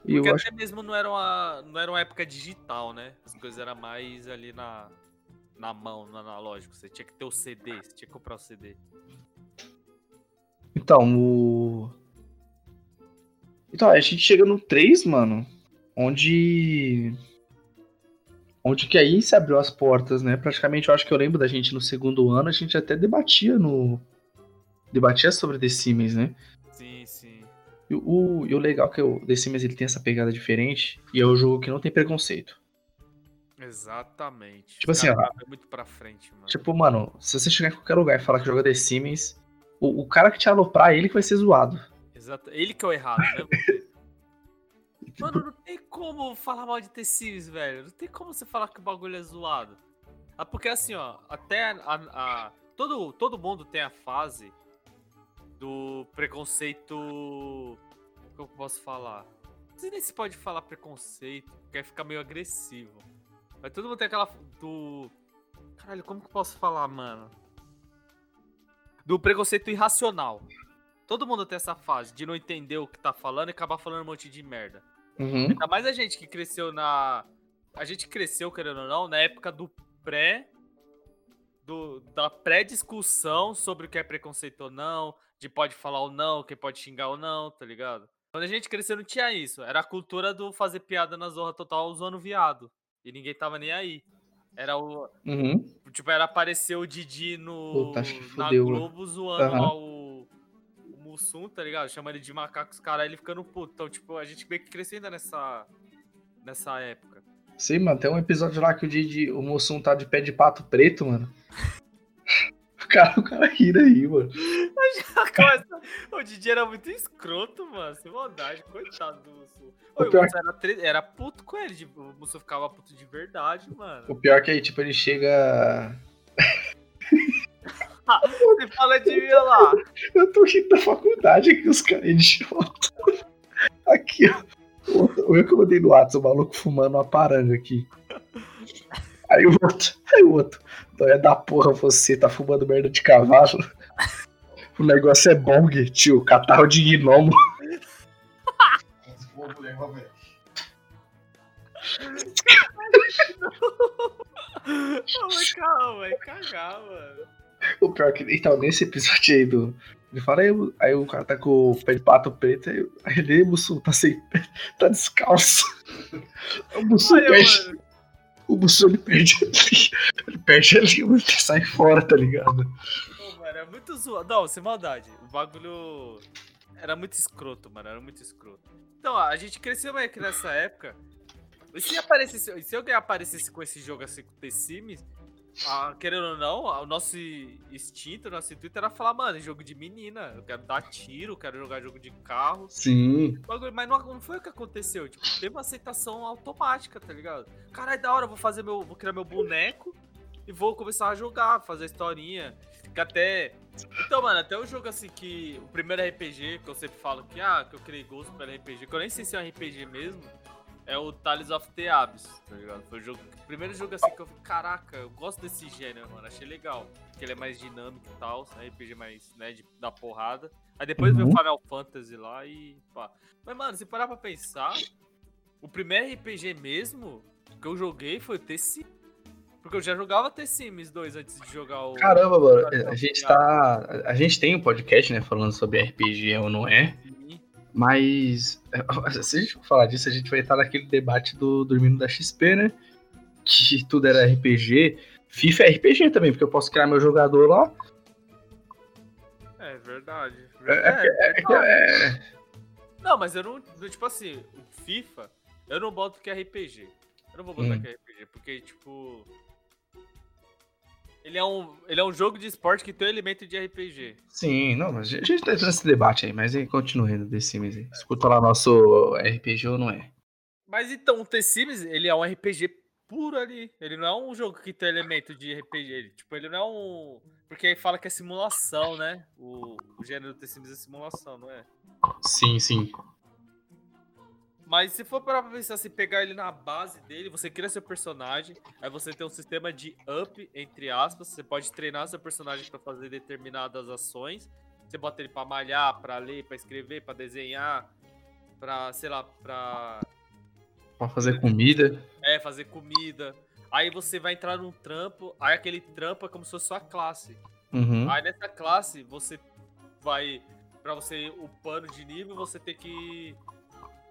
E Porque eu até acho mesmo não era, uma, não era uma época digital, né? As coisas eram mais ali na, na mão, no analógico. Você tinha que ter o CD, você tinha que comprar o CD. Então, o. Então, a gente chega no 3, mano, onde. Onde que aí se abriu as portas, né? Praticamente, eu acho que eu lembro da gente no segundo ano, a gente até debatia no. Debatia sobre The Sims, né? Sim, sim. E o, e o legal é que o The Sims ele tem essa pegada diferente e é um jogo que não tem preconceito. Exatamente. Tipo assim, ó. vai muito pra frente, mano. Tipo, mano, se você chegar em qualquer lugar e falar que joga The Sims, o, o cara que te aloprar, ele que vai ser zoado. Exato. Ele que é o errado, né? Mano, não tem como falar mal de The Sims, velho. Não tem como você falar que o bagulho é zoado. Ah, porque assim, ó, até a, a- todo, todo mundo tem a fase do preconceito. Como eu posso falar? Não nem se pode falar preconceito, porque aí fica meio agressivo. Mas todo mundo tem aquela. Do. Caralho, como que eu posso falar, mano? Do preconceito irracional. Todo mundo tem essa fase de não entender o que tá falando e acabar falando um monte de merda. Uhum. Ainda mais a gente que cresceu na. A gente cresceu, querendo ou não, na época do pré. Do, da pré-discussão sobre o que é preconceito ou não, de pode falar ou não, quem pode xingar ou não, tá ligado? Quando a gente cresceu não tinha isso. Era a cultura do fazer piada na Zorra Total usando viado. E ninguém tava nem aí. Era o. Uhum. Tipo, era aparecer o Didi no, Puta, acho que na. Globo zoando Aham. lá o, o Mussum, tá ligado? Chama ele de macaco, os caras ele ficando puto. Então, tipo, a gente meio que cresceu ainda nessa, nessa época. Sim, mano, tem um episódio lá que o Didi, o Mussum tá de pé de pato preto, mano. O cara, o cara ri daí, mano. O Didi era muito escroto, mano. Sem maldade, coitado do Mussum. O o pior- Mussum era, tre- era puto com ele. O Mussum ficava puto de verdade, mano. O pior é que aí, tipo, ele chega. Você fala de mim olha lá. Eu tô rindo da faculdade aqui, os caras idiotas. Aqui, ó. Eu que eu mandei no WhatsApp, o maluco fumando uma paranga aqui. Aí o outro, aí o outro. É da porra você, tá fumando merda de cavalo. O negócio é bong, tio. Catarro de gnomo. Calma, vai cagar, mano. O pior é que, então, nesse episódio aí do. Ele fala, aí, o- aí o cara tá com o pé de pato preto, aí, aí ele, Mussum, tá sem pé, tá descalço. O Mussum Olha. O ele perde ali, ele perde ali, ele sai fora, tá ligado? Pô, mano, é muito zoado. Não, sem maldade. O bagulho era muito escroto, mano. Era muito escroto. Então, ó, a gente cresceu meio que nessa época. E se, aparecesse, e se alguém aparecesse com esse jogo assim com The Sims, ah, querendo ou não, o nosso instinto, o nosso intuito era falar, mano, é jogo de menina. Eu quero dar tiro, eu quero jogar jogo de carro. Sim. Mas não, não foi o que aconteceu. Tipo, teve uma aceitação automática, tá ligado? Caralho, da hora, eu vou fazer meu. Vou criar meu boneco e vou começar a jogar, fazer a historinha. Que até. Então, mano, até o jogo assim que. O primeiro RPG, que eu sempre falo que, ah, que eu criei gosto pelo RPG, que eu nem sei se é um RPG mesmo, é o Tales of the Abyss, tá ligado? Foi o, jogo, primeiro jogo assim que eu falei, caraca, eu gosto desse gênero, mano, achei legal. Porque ele é mais dinâmico e tal, né? RPG mais, né, de dar porrada. Aí depois veio Uhum. o Final Fantasy lá e pá. Mas, mano, se parar pra pensar, o primeiro RPG mesmo que eu joguei foi o T-Sims. Porque eu já jogava T-Sims 2 antes de jogar o. Caramba, mano, a gente tá. A gente tem um podcast, né, falando sobre RPG ou não é, mas se a gente for falar disso, a gente vai estar naquele debate do Dormindo da XP, né? Que tudo era RPG. FIFA é RPG também, porque eu posso criar meu jogador lá. É verdade. É, é, é, é, é- Não, mas eu não. Tipo assim, o FIFA, eu não boto que é RPG. Eu não vou botar Hum. que é RPG, porque, tipo. Ele é, um, ele é um jogo de esporte que tem um elemento de RPG. Sim, não, mas a gente tá entrando nesse debate aí, mas aí continue no The Sims aí. Escuta lá nosso RPG ou não é? Mas então, o The Sims, ele é um RPG puro ali. Ele não é um jogo que tem elemento de RPG. Ele, tipo, ele não é um. Porque aí fala que é simulação, né? O, o gênero do The Sims é simulação, não é? Sim, sim. Mas se for para pensar se pegar ele na base dele, você cria seu personagem, aí você tem um sistema de up, entre aspas, você pode treinar seu personagem para fazer determinadas ações. Você bota ele para malhar, para ler, para escrever, para desenhar, para, sei lá, para Pra fazer comida. é, fazer comida. Aí você vai entrar num trampo, aí aquele trampo é como se fosse sua classe. Uhum. Aí nessa classe você vai Pra você upando de nível, você tem que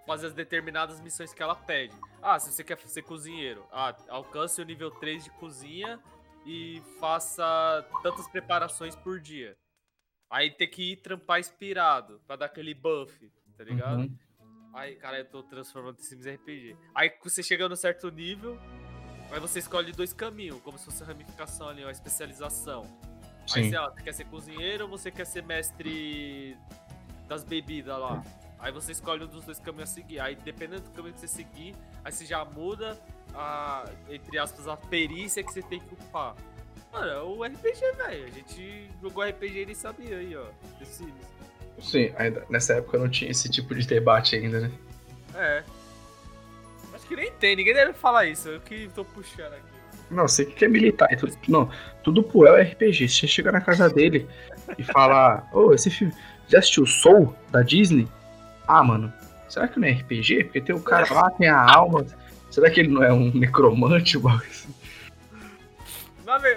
fazer as determinadas missões que ela pede. Ah, se você quer ser cozinheiro, ah, alcance o nível 3 de cozinha e faça tantas preparações por dia. Aí tem que ir trampar inspirado pra dar aquele buff, tá ligado? Uhum. Aí, cara, eu tô transformando em Sims RPG. Aí você chega no certo nível, aí você escolhe dois caminhos, como se fosse a ramificação ali, uma especialização. Aí, Sim. sei lá, você quer ser cozinheiro ou você quer ser mestre das bebidas lá? Aí você escolhe um dos dois caminhos a seguir. Aí, dependendo do caminho que você seguir, aí você já muda, a, entre aspas, a perícia que você tem que upar. Mano, é o RPG, velho. A gente jogou RPG e nem sabia aí, ó. The Sims. Sim, ainda, nessa época não tinha esse tipo de debate ainda, né? É. Acho que nem tem, ninguém deve falar isso. Eu que tô puxando aqui. Não, você que quer militar. tudo, não, tudo pro El é RPG. Se você chegar na casa dele e falar, ô, esse filme. Já assistiu Soul da Disney? Ah, mano, será que não é RPG? Porque tem o cara lá, tem a alma. Será que ele não é um necromante? o bagulho assim?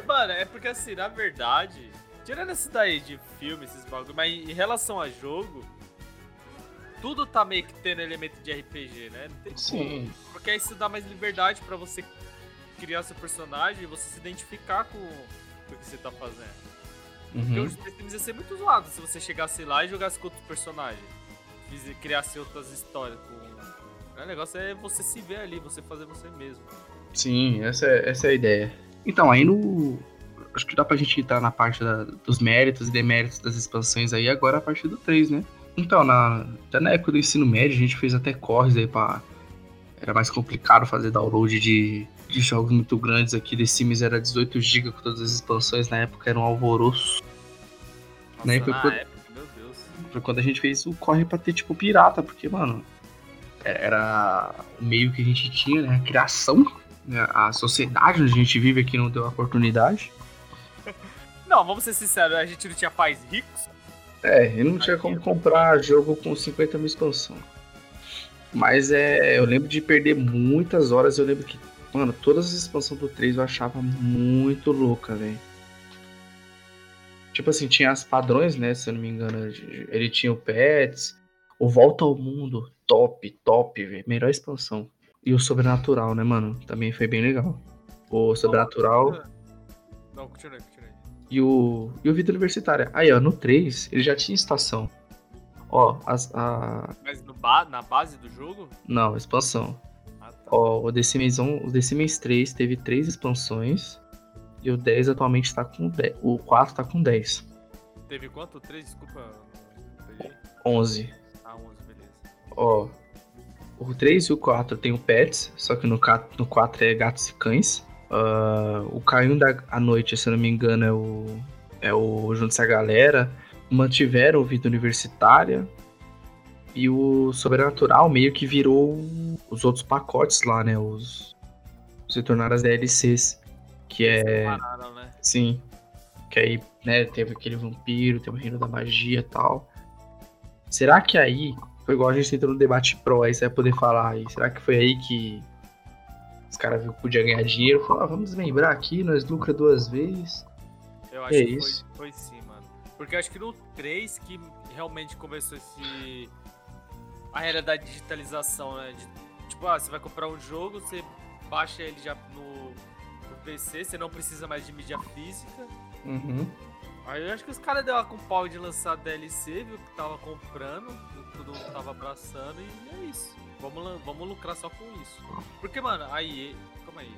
Mano, é porque assim, na verdade, tirando esse daí de filme, esses bagulho, mas em relação a jogo, tudo tá meio que tendo elemento de RPG, né? Sim. Porque aí isso dá mais liberdade pra você criar seu personagem e você se identificar com o que você tá fazendo. Porque Uhum. os The Sims ia ser muito zoado se você chegasse lá e jogasse com outro personagem. Fiz- Criasse outras histórias com. O negócio é você se ver ali, você fazer você mesmo. Sim, essa é, essa é a ideia. Então, aí no. Acho que dá pra gente entrar na parte da- dos méritos e deméritos das expansões aí, agora a partir do 3, né? Então, na, até na época do ensino médio, a gente fez até corres aí pra. Era mais complicado fazer download de, de jogos muito grandes aqui. The Sims era 18 GB com todas as expansões, na época era um alvoroço. Nossa, Nem foi na época, Foi quando a gente fez o corre pra ter tipo pirata, porque, mano, era o meio que a gente tinha, né? A criação, né? a sociedade onde a gente vive aqui não deu a oportunidade. Não, vamos ser sinceros, a gente não tinha pais ricos. É, e não tinha como comprar jogo com 50 mil expansão. Mas é, eu lembro de perder muitas horas. Eu lembro que, mano, todas as expansões do 3 eu achava muito louca, velho. Tipo assim, tinha as padrões, né? Se eu não me engano, ele tinha o Pets, o Volta ao Mundo, top, top, velho. Melhor expansão. E o Sobrenatural, né, mano? Também foi bem legal. O Sobrenatural Não, continua aí. e o, e o Vida Universitária. Aí, ó, no 3, ele já tinha estação. Ó, as, a. Mas no ba na base do jogo? Não, expansão. Ah, tá. Ó, o The Sims 1, o The Sims 3 teve três expansões. E o 10 atualmente tá com 10. O 4 tá com 10. Teve quanto? 3? Desculpa. não peguei. 11. Ah, 11, beleza. Ó. O 3 e o 4 tem o Pets, só que no, ca- no 4 é gatos e cães. Ah, o Caindo da à Noite, se eu não me engano, é o. É o Junte-se a Galera. Mantiveram o Vida Universitária. E o Sobrenatural meio que virou os outros pacotes lá, né? Os. Se tornaram as DLCs. Que é. Pararam, né? Sim. Que aí, né, teve aquele vampiro, tem o reino da magia e tal. Será que aí, foi igual a gente entrou no debate pro, aí você vai poder falar aí, será que foi aí que os caras viram que podia ganhar dinheiro? Falaram, ah, vamos lembrar aqui, nós lucra duas vezes. Eu acho É que isso. foi, foi sim, mano. Porque eu acho que no 3 que realmente começou esse. A era da digitalização, né? De- tipo, ah, você vai comprar um jogo, você baixa ele já no PC, você não precisa mais de mídia física. Uhum. Aí eu acho que os caras deu com pau de lançar DLC, viu? Que tava comprando, todo mundo tava abraçando e é isso. Vamos, vamos lucrar só com isso. Porque, mano, a EA. Calma aí.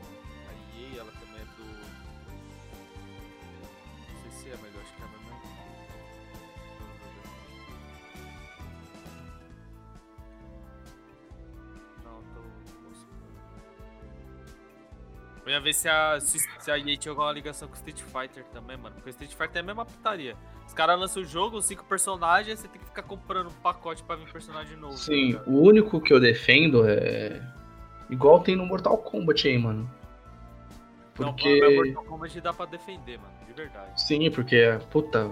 Eu ia ver se a, se, se a EA tinha alguma ligação com Street Fighter também, mano. Porque Street Fighter é a mesma putaria. Os caras lançam o jogo, cinco personagens, você tem que ficar comprando um pacote pra vir personagem novo. Sim, tá ligado? o único que eu defendo é. Igual tem no Mortal Kombat aí, mano. Porque. Não, Mortal Kombat dá pra defender, mano. De verdade. Sim, porque, puta,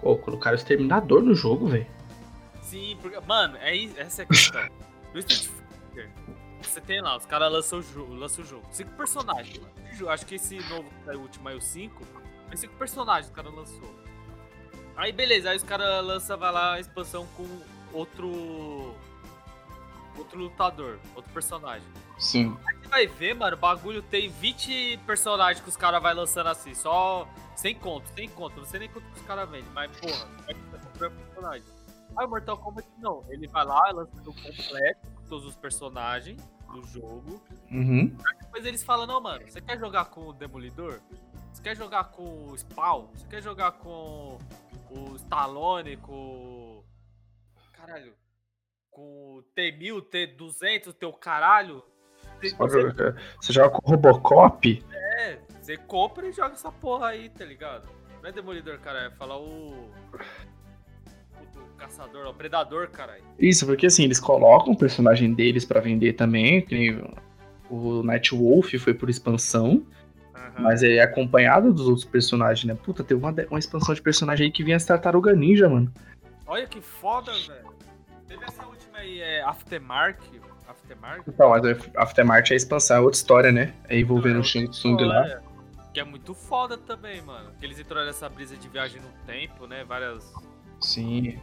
pô, colocaram o Exterminador no jogo, velho. Sim, porque. Mano, é, isso- essa é a questão. No Street Fighter, você tem lá, os caras lançam o jogo, lançam o jogo. Cinco personagens. Acho que esse novo que saiu, último aí, o 5, é cinco personagens o cara lançou. Aí beleza, aí os caras lançam, vai lá, a expansão com outro. Outro lutador, outro personagem. Sim. Você vai ver, mano, o bagulho tem 20 personagens que os caras vai lançando assim, só sem conto, sem conto, não sei nem quanto que os caras vendem, mas porra, vai comprar personagem. Aí o Mortal Kombat não, ele vai lá, lança o completo com todos os personagens do jogo. Uhum. Depois eles falam, não, mano, você quer jogar com o Demolidor? Você quer jogar com o Spawn? Você quer jogar com o Stallone, com. Caralho. Com o T1000, T200, teu caralho? Você, você joga com o Robocop? É, você compra e joga essa porra aí, tá ligado? Não é Demolidor, cara, é falar o. Caçador, o predador, caralho. Isso, porque assim, eles colocam o personagem deles pra vender também, o Night Wolf foi por expansão, mas é acompanhado dos outros personagens, né? Puta, teve uma, uma expansão de personagem aí que vinha as Tartaruga Ninja, mano. Olha que foda, velho. Teve essa última aí, é Aftermark. Aftermark? Então, mas o Aftermath é a expansão, é outra história, né? É envolvendo É o Shang Tsung lá. Que é muito foda também, mano. Que eles entraram nessa brisa de viagem no tempo, né? Várias. Sim.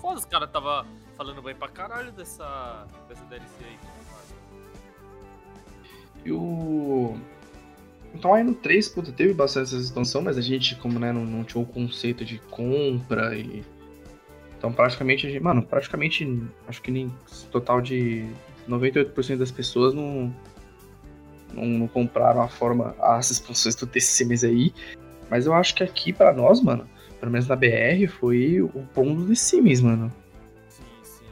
Foda. Os caras tava falando bem pra caralho dessa, dessa DLC aí. E o. Então aí no 3, puta, teve bastante essa expansão, mas a gente, como né, não, não tinha o conceito de compra e. Então praticamente, a gente- mano, praticamente, acho que nem total de 98% das pessoas não, não, não compraram a forma, as expansões do TCMs aí. Mas eu acho que aqui pra nós, mano, pelo menos na BR, foi o bom do The Sims, mano. Sim, sim.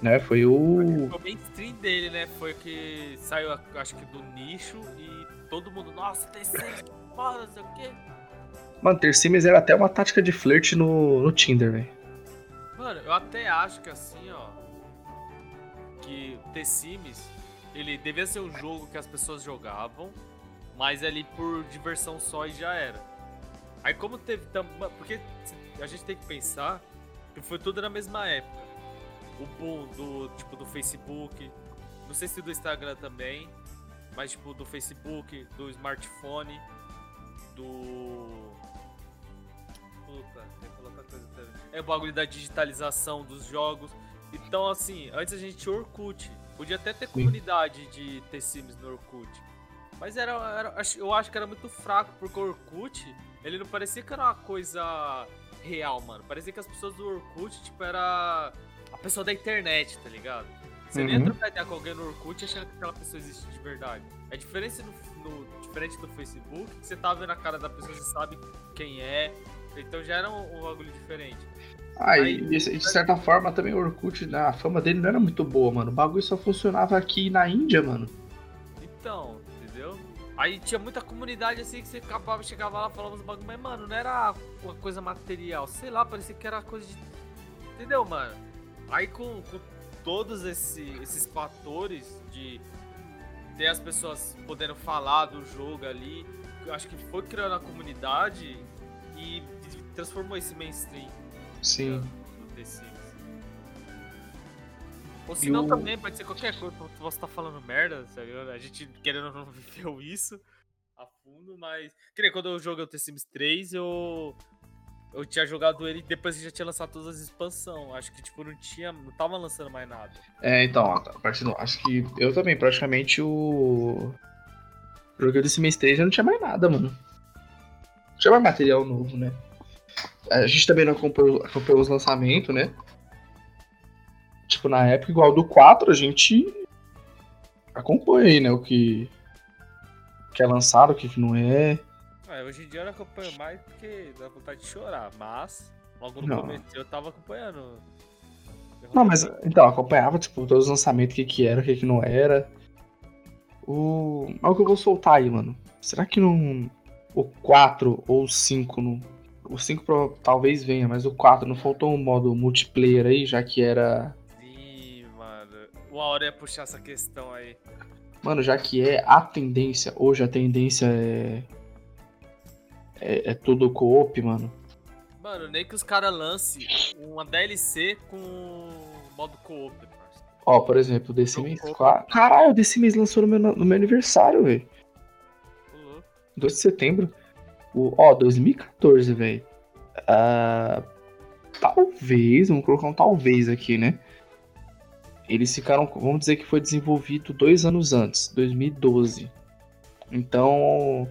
Né? Foi o. O mainstream dele, né? Foi que saiu, acho que do nicho e todo mundo, nossa, tem seis, que foda, não sei o quê. Mano, The Sims era até uma tática de flirt no, no Tinder, velho. Mano, eu até acho que assim, ó. Que The Sims, ele devia ser um jogo que as pessoas jogavam, mas ali por diversão só e já era. Aí como teve também. Porque a gente tem que pensar que foi tudo na mesma época. O boom do tipo do Facebook, não sei se do Instagram também, mas tipo do Facebook, do smartphone, do. Puta, tem que outra coisa também. É o bagulho da digitalização dos jogos. Então, assim, antes a gente tinha Orkut. Podia até ter comunidade de ter Sims no Orkut. Mas era, era- eu acho que era muito fraco, porque o Orkut, ele não parecia que era uma coisa real, mano. Parecia que as pessoas do Orkut, tipo, era a pessoa da internet, tá ligado? Você nem Uhum. trocar ideia com alguém no Orkut achando que aquela pessoa existe de verdade. É diferente no, no- diferente do Facebook, que você tá vendo a cara da pessoa, você sabe quem é. Então já era um, um bagulho diferente. Ah, Aí- e de, de certa forma também o Orkut, a fama dele não era muito boa, mano. O bagulho só funcionava aqui na Índia, mano. Então? Aí tinha muita comunidade assim que você acabava, chegava lá falava uns bagulho, mas mano, não era uma coisa material, sei lá, parecia que era coisa de. Entendeu, mano? Aí com, com todos esse- esses fatores de ter as pessoas podendo falar do jogo ali, eu acho que foi criando a comunidade e, transformou esse mainstream Sim. Sims. Ou se não o- também, pode ser qualquer coisa, posso estar falando merda, sabe? A gente querendo não viveu isso a fundo, mas. Que nem quando eu joguei o The Sims 3, eu. Eu tinha jogado ele depois que já tinha lançado todas as expansões. Acho que, tipo, não tinha. Não tava lançando mais nada. É, então, a partir do, acho que eu também, praticamente o. Joguei desse mês 3 já não tinha mais nada, mano. Não tinha mais material novo, né? A gente também não acompanhou, acompanhou os lançamentos, né? Tipo, na época, igual do 4, a gente acompanha aí, né? O que, o que é lançado, o que não é. Ah, hoje em dia eu não acompanho mais porque dá vontade de chorar, mas logo no Não. começo eu tava acompanhando. Não, mas então, acompanhava, tipo, todos os lançamentos, o que que era, o que que não era. O. Olha o que eu vou soltar aí, mano. Será que não. O 4 ou o 5 não. O 5 pro- talvez venha, mas o 4 não faltou um modo multiplayer aí, já que era. Uma hora ia puxar essa questão aí. Mano, já que é a tendência, hoje a tendência é. É, é tudo co-op, mano. Mano, nem que os caras lancem uma DLC com modo co-op. Ó, por exemplo, The Sims co-op. 4. Caralho, o The Sims lançou no meu, no meu aniversário, velho. Ô, louco. 2 de setembro. O, ó, 2014, velho. Ah, talvez, vamos colocar um talvez aqui, né? Eles ficaram, vamos dizer que foi desenvolvido dois anos antes, 2012. Então,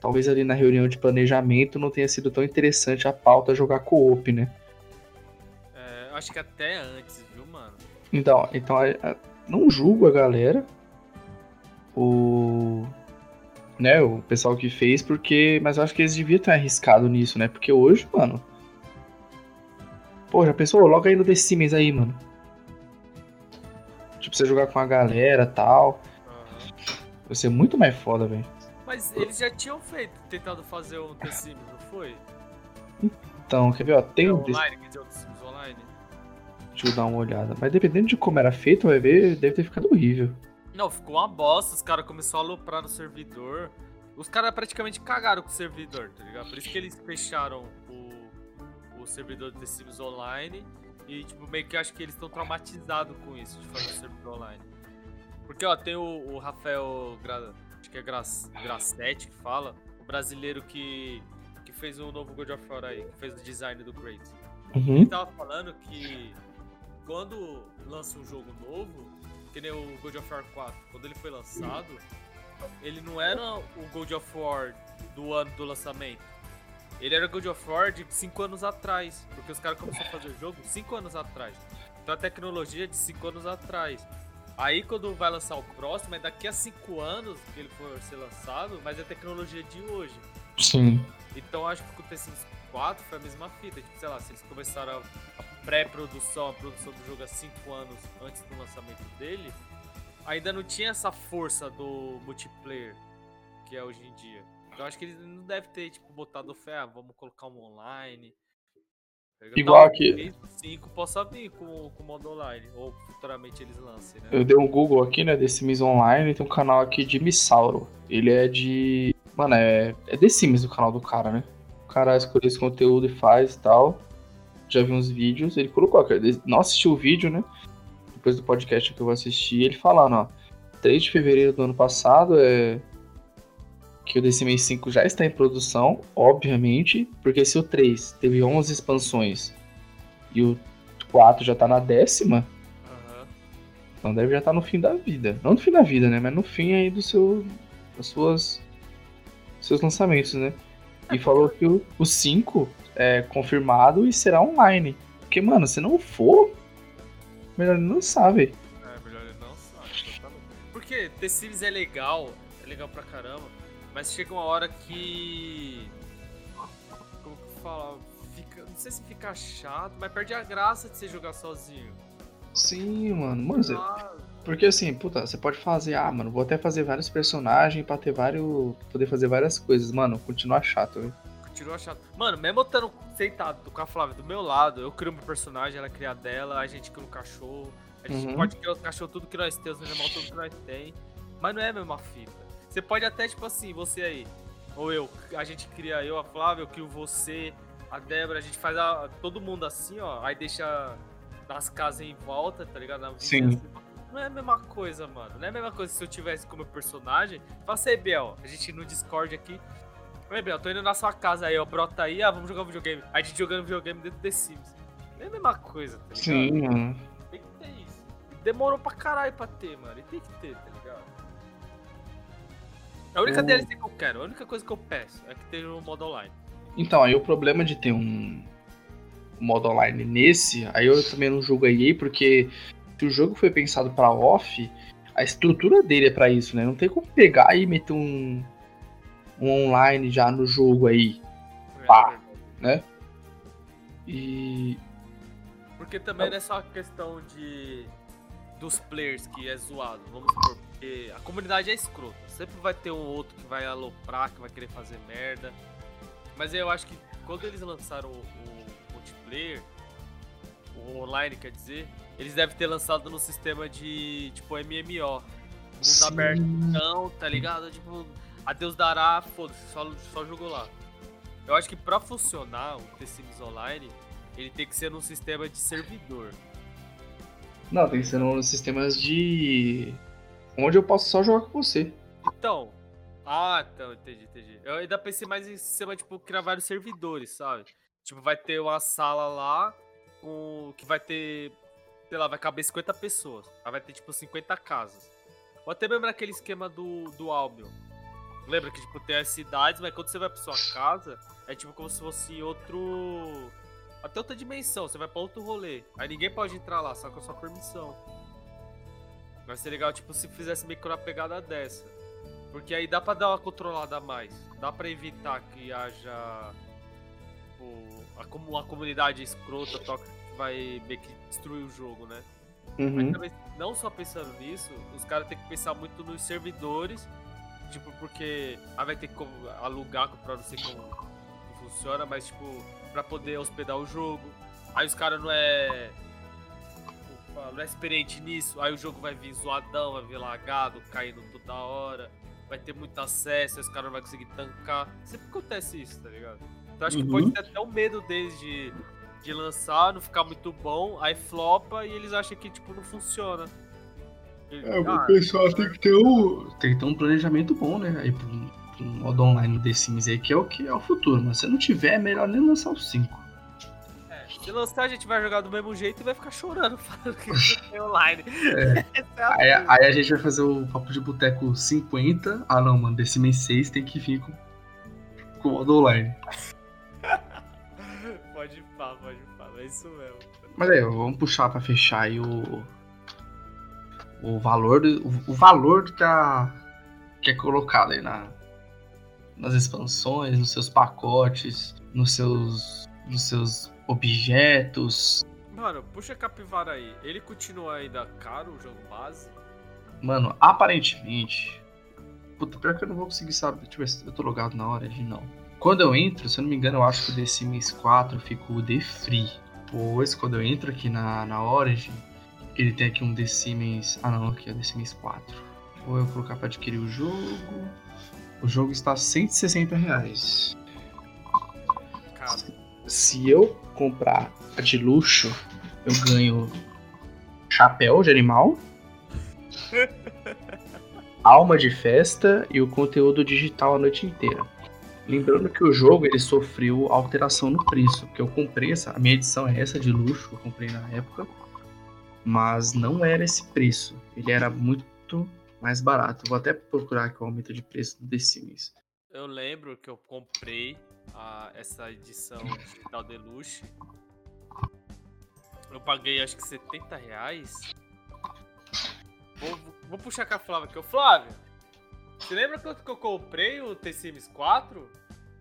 talvez ali na reunião de planejamento não tenha sido tão interessante a pauta jogar co-op, né? É, eu acho que até antes, viu, mano? Então, então não julgo a galera. O. Né, o pessoal que fez, porque. Mas eu acho que eles deviam ter arriscado nisso, né? Porque hoje, mano. Pô, já pensou? Logo aí no The Sims aí, mano. Tipo, você jogar com a galera tal. Aham. Vai ser muito mais foda, velho. Mas eles já tinham feito, tentado fazer um The Sims, não foi? Então, quer ver, ó? Tem É um. The- online, quer dizer, o The Sims Online? Deixa eu dar uma olhada. Mas dependendo de como era feito, vai ver, deve ter ficado horrível. Não, ficou uma bosta, os caras começaram a aloprar no servidor. Os caras praticamente cagaram com o servidor, tá ligado? Por isso que eles fecharam o, o servidor do The Sims Online. E, tipo, meio que acho que eles estão traumatizados com isso, de fazer o servidor online. Porque, ó, tem o, o Rafael, Gra, acho que é Gra, Grassetti que fala, o brasileiro que, que fez o novo God of War aí, que fez o design do Kratos. Uhum. Ele tava falando que quando lança um jogo novo, que nem o God of War 4, quando ele foi lançado, ele não era o God of War do ano do lançamento. Ele era God of War de 5 anos atrás, porque os caras começaram a fazer o jogo 5 anos atrás. Então a tecnologia é de 5 anos atrás. Aí quando vai lançar o próximo, é daqui a 5 anos que ele for ser lançado, mas é tecnologia de hoje. Sim. Então acho que com o The Sims 4 foi a mesma fita. Tipo, sei lá, se eles começaram a, a pré-produção, a produção do jogo há 5 anos antes do lançamento dele, ainda não tinha essa força do multiplayer que é hoje em dia. Então acho que eles não devem ter, tipo, botado fé, ah, vamos colocar um online. Igual o 5 possa vir com, com modo online, ou futuramente eles lancem, né? Eu dei um Google aqui, né, The Sims Online, tem um canal aqui de Missauro. Ele é de. Mano, é, é The Sims o canal do cara, né? O cara escolhe esse conteúdo e faz e tal. Já vi uns vídeos, ele colocou, ele não assistiu o vídeo, né? Depois do podcast que eu vou assistir, ele falando, ó. 3 de fevereiro do ano passado é. Que o Sims 5 já está em produção, obviamente, porque se o 3 teve 11 expansões e o 4 já tá na décima, Aham. então deve já estar no fim da vida. Não no fim da vida, né? Mas no fim aí do seu. das suas. seus lançamentos, né? E falou que o, o 5 é confirmado e será online. Porque, mano, se não for, melhor não sabe. É, melhor ele não sabe. exatamente. Porque The Sims é legal, é legal pra caramba, mas chega uma hora que. Como que fala? Fica, não sei se fica chato, mas perde a graça de você jogar sozinho. Sim, mano. Mano, você- Ah, porque assim, puta, você pode fazer, ah, mano, vou até fazer vários personagens pra ter vários. poder fazer várias coisas. Mano, continua chato, velho. continua chato. Mano, mesmo eu estando sentado com a Flávia do meu lado, eu crio meu personagem, ela cria dela, a gente cria um cachorro. A gente Uhum. pode criar os cachorros, tudo que nós temos, os animais, tudo que nós tem. Mas não é a mesma fita. Você pode até, tipo assim, você aí, ou eu, a gente cria eu, a Flávia, eu crio você, a Débora, a gente faz a- todo mundo assim, ó, aí deixa as casas em volta, tá ligado? Na Sim. vizinhança. Não é a mesma coisa, mano. Não é a mesma coisa se eu tivesse como personagem. Fala assim, Biel, a gente no Discord aqui. Oi, Biel, tô indo na sua casa aí, ó. Brota aí, ah, vamos jogar um videogame. Aí a gente jogando videogame dentro The Sims. Não é a mesma coisa, tá ligado? Sim, mano. Tem que ter isso. Demorou pra caralho pra ter, mano. E tem que ter, tá ligado? A única Eu- DLC que eu quero, a única coisa que eu peço é que tenha um modo online. Então, aí o problema de ter um modo online nesse, aí eu também não julgo a EA, porque se o jogo foi pensado pra off, a estrutura dele é pra isso, né? Não tem como pegar e meter um, um online já no jogo aí. Pá. E. Porque também não é só questão de dos players que é zoado, vamos supor, porque a comunidade é escrota. Sempre vai ter um outro que vai aloprar, que vai querer fazer merda. Mas eu acho que quando eles lançaram o, o multiplayer, o online quer dizer, eles devem ter lançado no sistema de tipo MMO. Mundo Sim. aberto, então, tá ligado? Tipo, a Deus dará, foda-se, só, só jogou lá. Eu acho que pra funcionar o The Sims Online, ele tem que ser num sistema de servidor. Não, tem que ser nos sistemas de. Onde eu posso só jogar com você. Então. Ah, então, entendi, entendi. Eu ainda pensei mais em sistema, tipo, criar vários servidores, sabe? Tipo, vai ter uma sala lá com. que vai ter. Sei lá, vai caber 50 pessoas. Aí vai ter, tipo, 50 casas. Ou até mesmo naquele esquema do, do Albion. Lembra que, tipo, tem as cidades, mas quando você vai pra sua casa, é tipo como se fosse outro. Até outra dimensão, você vai pra outro rolê. Aí ninguém pode entrar lá, só com a sua permissão. Vai ser legal, tipo, se fizesse meio que uma pegada dessa. Porque aí dá pra dar uma controlada a mais. Dá pra evitar que haja. Tipo, a, como a comunidade escrota que vai meio que destruir o jogo, né? Mas Uhum. também, não só pensando nisso, os caras têm que pensar muito nos servidores. Tipo, porque aí vai ter que alugar pra não sei como funciona, mas tipo, pra poder hospedar o jogo. Aí os caras não é. Não é experiente nisso, aí o jogo vai vir zoadão, vai vir lagado, caindo toda hora, vai ter muito acesso, aí os caras não vão conseguir tancar. Sempre acontece isso, tá ligado? Então acho que Uhum. pode ter até o medo deles de, de lançar, não ficar muito bom, aí flopa e eles acham que tipo não funciona. É, o ah, pessoal tem que ter um. Tem que ter um planejamento bom, né? Aí pro modo online do The Sims aí, que é o que é o futuro. Mas se não tiver, é melhor nem lançar o 5. é, se lançar, a gente vai jogar do mesmo jeito e vai ficar chorando falando que tem online. É a Aí, aí a gente vai fazer o papo de boteco 50. Ah não, mano, The Sims 6 tem que vir com, com o modo online. Pode pá, pode pá, é isso mesmo. Mas aí, vamos puxar pra fechar aí o. O valor, do, o, o valor que, a, que é colocado aí na, nas expansões, nos seus pacotes, nos seus, nos seus objetos. Mano, puxa a capivara aí. Ele continua ainda caro o jogo base? Mano, aparentemente. Puta, pior que eu não vou conseguir saber. Deixa eu ver se eu tô logado na hora de não. Quando eu entro, se eu não me engano, eu acho que o The Sims 4 fica o The Free. Pois, quando eu entro aqui na, na Origin, ele tem aqui um The. Ah, não, aqui é o The Sims 4. Vou eu colocar pra adquirir o jogo. O jogo está a 160 reais. Cara, Se eu comprar a de luxo, eu ganho chapéu de animal, alma de festa e o conteúdo digital a noite inteira. Lembrando que o jogo ele sofreu alteração no preço, porque eu comprei essa, a minha edição é essa de luxo, eu comprei na época, mas não era esse preço. Ele era muito mais barato. Vou até procurar aqui o aumento de preço do The Sims. eu lembro que eu comprei a- essa edição digital Deluxe. Eu paguei acho que 70 reais. Vou, vou puxar com a Flávia aqui. Ô Flávio, você lembra quanto que eu comprei o T-Sims 4?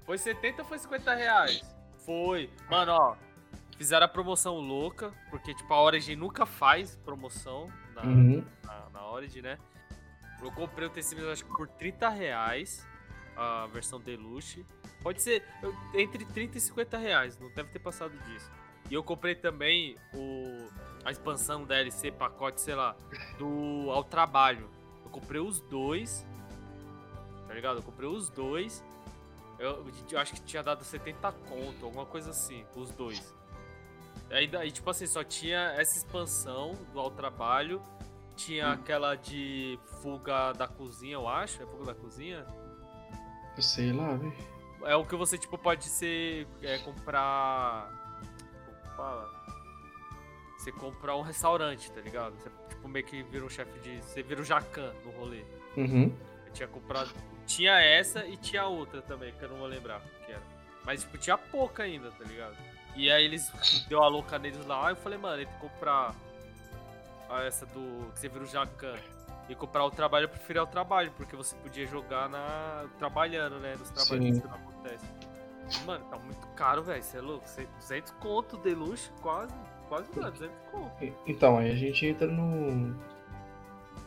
Foi 70 ou foi 50 reais? Foi. Mano, ó. Fizeram a promoção louca, porque tipo, a Origin nunca faz promoção na, Uhum. na, na Origin, né? Eu comprei o T-Sims acho que por 30 reais, a versão Deluxe. Pode ser entre 30 e 50 reais, não deve ter passado disso. E eu comprei também o, a expansão DLC, pacote, sei lá, do Ao Trabalho. Eu comprei os dois, tá ligado? Eu comprei os dois. Eu, eu acho que tinha dado 70 conto, alguma coisa assim, os dois. Ainda, e tipo assim, só tinha essa expansão do Ao Trabalho. Tinha aquela de fuga da cozinha, eu acho. É fuga da cozinha? Eu sei lá, velho. É o que você, tipo, pode ser. É, comprar. Como fala? Você comprar um restaurante, tá ligado? Você, tipo, meio que vira um chefe de. Você vira o Jacan no rolê. Uhum. Eu tinha comprado. Tinha essa e tinha outra também, que eu não vou lembrar o que era. Mas, tipo, tinha pouca ainda, tá ligado? E aí eles deu a louca neles lá, eu falei, mano, ele tem que comprar essa do. que você vira o Jacan. E comprar o trabalho, eu preferia o trabalho, porque você podia jogar na. trabalhando, né? Nos trabalhos Sim. que não acontece. Mano, tá muito caro, velho. Você é louco? Cê- 200 conto de luxo, quase. Quase, mano, 200 conto. Então, aí a gente entra no,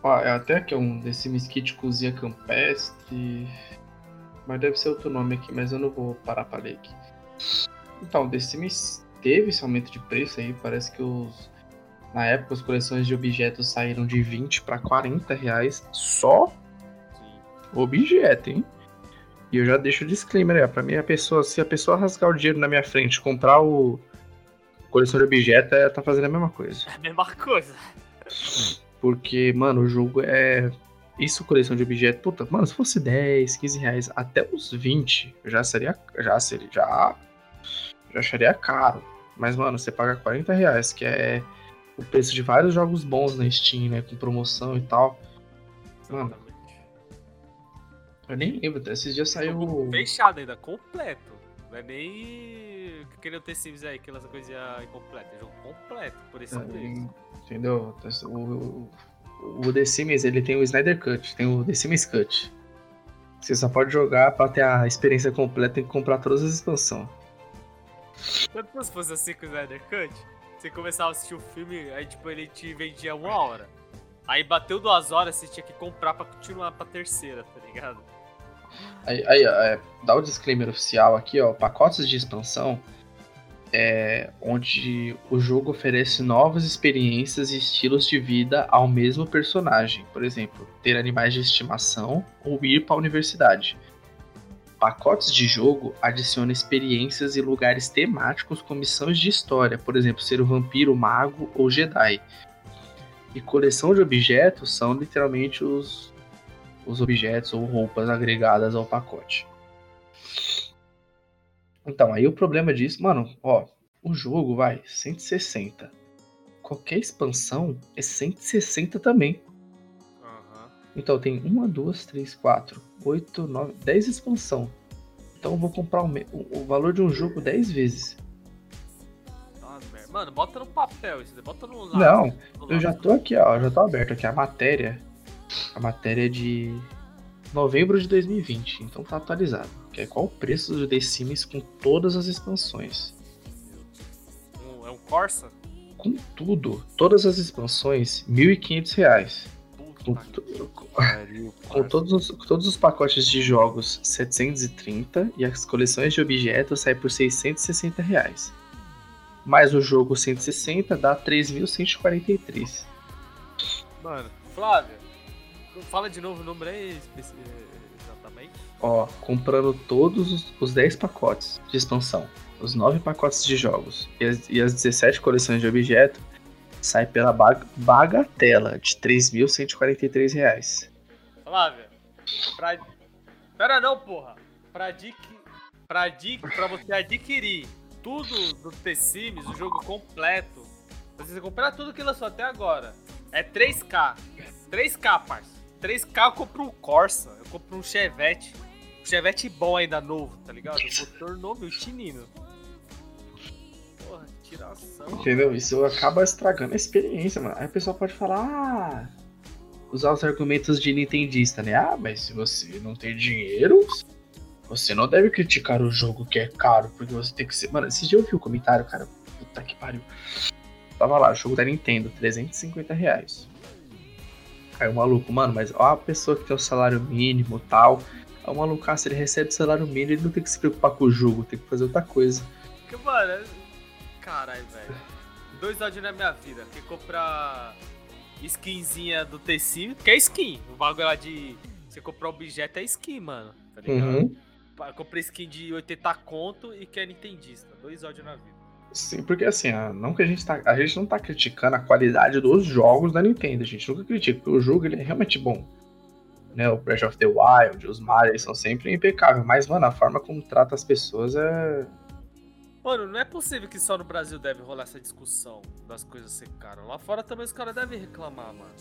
Ó, é até que é um Sims Kit Cozinha Campestre. Mas deve ser outro nome aqui, mas eu não vou parar pra ler aqui. Então, The Sims teve esse aumento de preço aí. Parece que os. Na época, as coleções de objetos saíram de 20 para 40 reais só objeto, hein? E eu já deixo o disclaimer aí, ó. Pra mim, a pessoa, se a pessoa rasgar o dinheiro na minha frente e comprar o coleção de objeto, ela tá fazendo a mesma coisa. É a mesma coisa. Porque, mano, o jogo é. Isso, coleção de objeto, puta, mano, se fosse 10, 15 reais, até os 20, já seria. Já seria. Já. Já acharia caro. Mas, mano, você paga 40 reais, que é o preço de vários jogos bons na Steam, né? Com promoção e tal. Mano, eu nem lembro, esses dias saiu. Fechado ainda, completo. Não é nem que queria ter Sims aí, que lança coisa incompleta. É jogo completo, por esse preço. Entendeu? O, o, o The Sims, ele tem o Snyder Cut, tem o The Sims Cut. Você só pode jogar pra ter a experiência completa, tem que comprar todas as expansões. Tanto se fosse assim com o Snyder Cut, você começava a assistir o filme, aí tipo, ele te vendia uma hora. Aí bateu duas horas, você tinha que comprar pra continuar pra terceira, tá ligado? Aí, aí é, dá o disclaimer oficial aqui, ó. Pacotes de expansão é onde o jogo oferece novas experiências e estilos de vida ao mesmo personagem. Por exemplo, ter animais de estimação ou ir para a universidade. Pacotes de jogo adicionam experiências e lugares temáticos com missões de história, por exemplo, ser o vampiro, mago ou Jedi. E coleção de objetos são literalmente os, os objetos ou roupas agregadas ao pacote. Então, aí o problema disso, mano, ó, o jogo vai 160. Qualquer expansão é 160 também. Então tem 1, 2, 3, 4, 8, 9, 10 expansão. Então eu vou comprar o, o- o valor de um jogo 10 vezes. Mano, bota no papel isso, bota no lápis. Não, no eu já tô aqui, ó, já tô aberto aqui a matéria. A matéria é de novembro de 2020, então tá atualizado. Que é qual o preço do The Sims com todas as expansões. Um- é um Corsa? Com tudo, todas as expansões, 1.500 reais. Com, pariu, todos, os, com todos os pacotes de jogos 730 e as coleções de objetos saem por 660 reais. Mais o jogo 160 dá 3.143. Mano, Flávia, fala de novo o número aí, exatamente. Ó, comprando todos os, os 10 pacotes de expansão, os 9 pacotes de jogos e as, e as 17 coleções de objeto, sai pela bag- bagatela de 3.143 reais. Flávia, pra... Pera não, porra. Pra, pra, pra você adquirir tudo do The Sims, o jogo completo, você comprar tudo que lançou até agora, é 3K. 3K, parça. 3K eu compro um Corsa, eu compro um Chevette. Um Chevette bom ainda, novo, tá ligado? O motor novo e o tinino. Tiração. Entendeu? Isso acaba estragando a experiência, mano. Aí o pessoal pode falar, ah, usar os argumentos de nintendista, né? Ah, mas se você não tem dinheiro, você não deve criticar o jogo que é caro, porque você tem que ser. Mano, esse dia eu vi o comentário, cara. Puta que pariu. Tava lá, o jogo da Nintendo, 350 reais. Aí o maluco, mano, mas ó a pessoa que tem o salário mínimo e tal. Aí o maluco, ah, se ele recebe o salário mínimo, ele não tem que se preocupar com o jogo, tem que fazer outra coisa. Porque, mano, é- caralho, velho. Dois ódios na minha vida. Que comprar skinzinha do T-Sim, que é skin. O bagulho lá de você comprar objeto é skin, mano. Tá ligado? Uhum. Eu comprei skin de 80 conto e que é nintendista. Dois ódios na vida. Sim, porque assim, não que a gente tá. A gente não tá criticando a qualidade dos jogos da Nintendo, a gente nunca critica, porque o jogo ele é realmente bom. Né, o Breath of the Wild, os Mario, eles são sempre impecáveis, mas, mano, a forma como trata as pessoas é. Mano, não é possível que só no Brasil deve rolar essa discussão das coisas ser caras. Lá fora também os caras devem reclamar, mano.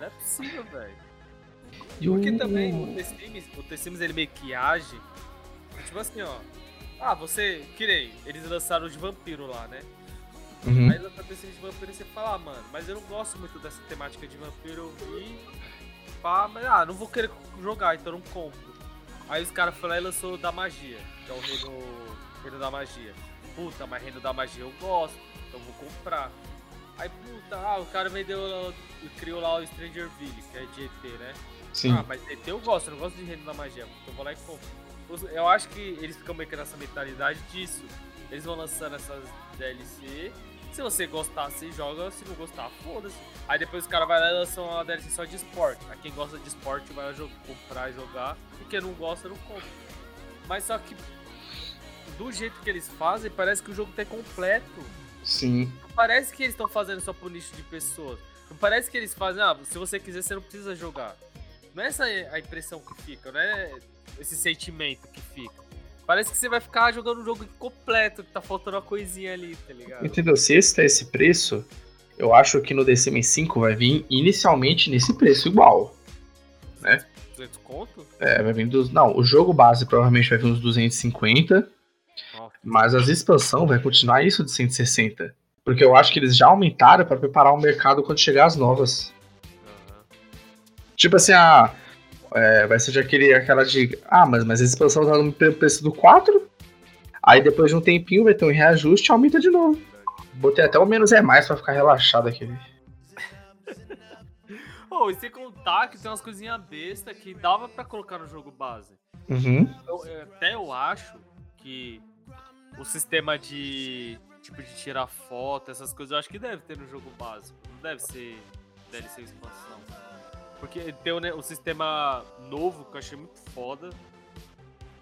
Não é possível, velho. E Porque também o The Sims, o The Sims ele meio que age. Tipo assim, ó. Ah, você. Que nem, eles lançaram o de vampiro lá, né? Uhum. Aí lançaram o The Sims de vampiro e você fala, ah, mano, mas eu não gosto muito dessa temática de vampiro e. Pá, mas ah, não vou querer jogar, então não compro. Aí os caras foram lá e lançou o da magia, que é o reino, reino da magia. Puta, mas reino da magia eu gosto, então vou comprar. Aí, puta, ah, o cara vendeu, criou lá o Strangerville, que é de ET, né? Sim. Ah, mas ET eu gosto, eu não gosto de Reino da Magia. Então vou lá e compro. Eu acho que eles ficam meio que nessa mentalidade disso. Eles vão lançando essas DLC. Se você gostar, você joga. Se não gostar, foda-se. Aí depois os caras vão lá e lançam uma DLC só de esporte. A quem gosta de esporte vai lá comprar e jogar. E quem não gosta, não compra. Mas só que do jeito que eles fazem, parece que o jogo tá completo. Sim. Não parece que eles estão fazendo só pro nicho de pessoas. Não parece que eles fazem, ah, se você quiser, você não precisa jogar. Não é essa a impressão que fica, não é esse sentimento que fica. Parece que você vai ficar jogando um jogo completo, que tá faltando uma coisinha ali, tá ligado? Entendeu? Se esse tá esse preço, eu acho que no DCM 5 vai vir inicialmente nesse preço igual. 200 conto? É, vai vir dos. Não, o jogo base provavelmente vai vir uns 250, Nossa. Mas as expansão vai continuar isso de 160. Porque eu acho que eles já aumentaram pra preparar o mercado quando chegar as novas. Aham. Tipo assim, ah, é, vai ser aquele, aquela de. Ah, mas, mas a expansão tá no pre- preço do 4. Aí depois de um tempinho vai ter um reajuste e aumenta de novo. Botei até o menos é mais pra ficar relaxado aqui. Pô, e sem contar que tem umas coisinhas besta que dava pra colocar no jogo base. Uhum. Eu- eu- até eu acho que o sistema de tipo de tirar foto, essas coisas, eu acho que deve ter no jogo básico. Não deve ser DLC expansão. Porque tem o, ne- o sistema novo que eu achei muito foda,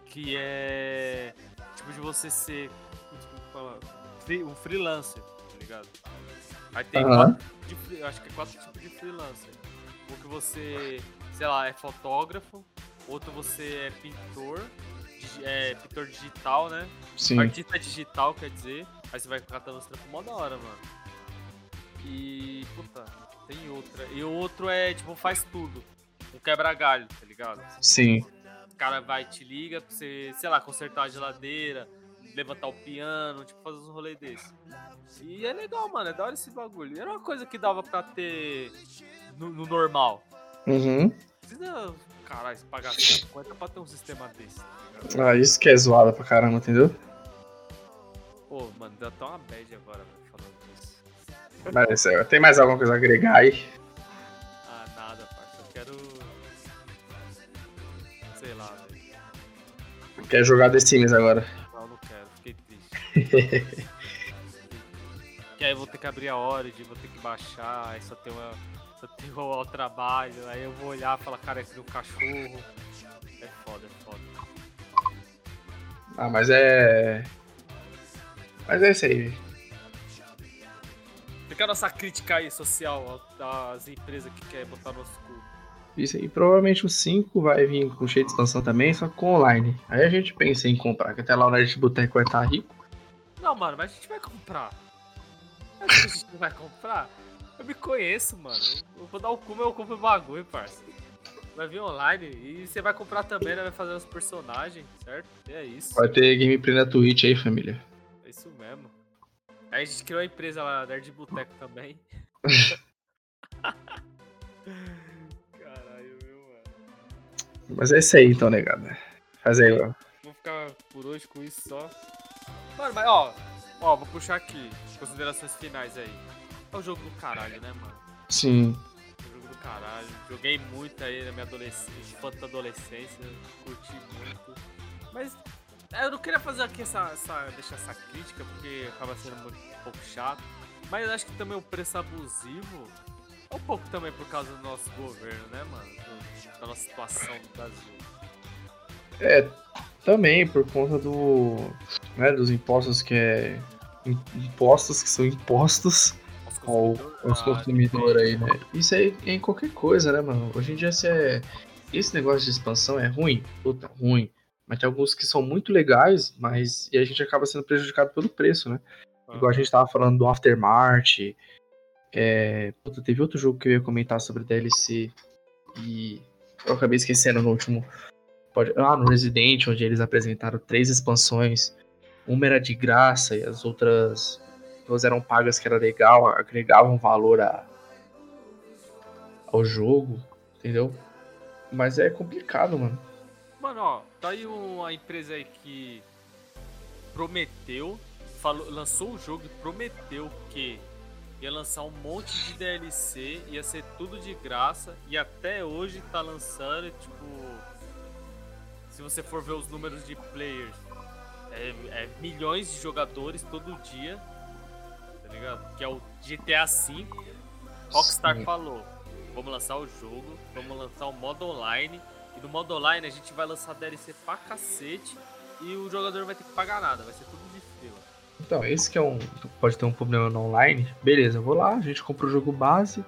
que é tipo de você ser um freelancer, tá ligado? Aí tem Aham. quatro tipos de, acho que é quatro tipos de freelancer. Um que você, sei lá, é fotógrafo, outro você é pintor, é pintor digital, né? Sim. Artista digital, quer dizer. Aí você vai catando os trampos mó da hora, mano. E. Puta, tem outra. E o outro é, tipo, faz tudo. Um quebra-galho, tá ligado? Sim. O cara vai e te liga pra você, sei lá, consertar a geladeira, levantar o piano, tipo, fazer uns rolês desses. E é legal, mano. É da hora esse bagulho. Era uma coisa que dava pra ter no, no normal. Uhum. Precisa, caralho, pagar 50 pra ter um sistema desse, tá? Ah, isso que é zoada pra caramba, entendeu? Pô, mano, deu até uma bad agora, velho, falando disso. Mas é, tem mais alguma coisa a agregar aí? Ah, nada, parça. Eu quero. Sei lá, velho. Quer jogar The Sims agora? Não, não quero. Fiquei triste. que aí eu vou ter que abrir a Origin, vou ter que baixar, aí só tem uma. Só tem o trabalho, aí eu vou olhar e falar, cara, é que um cachorro. É foda, é foda. Ah, mas é. Mas é isso aí. Fica a nossa crítica aí social das empresas que querem botar nosso cu. Isso aí. Provavelmente o 5 vai vir com cheio de expansão também, só que com online. Aí a gente pensa em comprar, que até lá o Nerd Boteco vai estar rico. Não, mano, mas a gente vai comprar. Mas a gente não vai comprar? Eu me conheço, mano. Eu vou dar o cu, mas eu compro o bagulho, parça. Vai vir online e você vai comprar também, né? Vai fazer os personagens, certo? E é isso. Vai ter gameplay na Twitch aí, família. É isso mesmo. Aí a gente criou a empresa lá, Nerd Boteco também. Caralho, meu, mano. Mas é isso aí então, negada. Faz aí, ó. Vou ficar por hoje com isso só. Mano, mas ó, ó, vou puxar aqui. Considerações finais aí. É o jogo do caralho, né, mano? Sim. É o jogo do caralho. Joguei muito aí na minha adolescência, enquanto adolescência, curti muito. Mas é, eu não queria fazer aqui essa, essa. deixar essa crítica, porque acaba sendo muito, um pouco chato. Mas eu acho que também o preço abusivo é um pouco também por causa do nosso governo, né, mano? Do- da nossa situação no Brasil. É, também por conta do. Né, dos impostos que é. im- Impostos que são impostos Aos ao, consumidores. Ah, aí, né? Isso aí é em qualquer coisa, né, mano? Hoje em dia, se é... esse negócio de expansão é ruim, puta, ruim. Mas tem alguns que são muito legais, mas e a gente acaba sendo prejudicado pelo preço, né? Igual a gente tava falando do Aftermath. É... Puta, teve outro jogo que eu ia comentar sobre DLC e eu acabei esquecendo no último. Pode... Ah, no Resident, onde eles apresentaram três expansões. Uma era de graça e as outras duas eram pagas que era legal, agregavam valor a... ao jogo, entendeu? Mas é complicado, mano. Mano, ó, tá aí uma empresa aí que prometeu, falou, lançou o jogo e prometeu que ia lançar um monte de DLC, ia ser tudo de graça, e até hoje tá lançando, tipo. Se você for ver os números de players, é, é milhões de jogadores todo dia, tá ligado? Que é o GTA V. Rockstar Sim. falou: vamos lançar o jogo, vamos lançar o modo online, e no modo online a gente vai lançar DLC pra cacete, e o jogador não vai ter que pagar nada, vai ser tudo de fila. Então, esse que é um. Pode ter um problema no online. Beleza, eu vou lá, a gente compra o jogo base.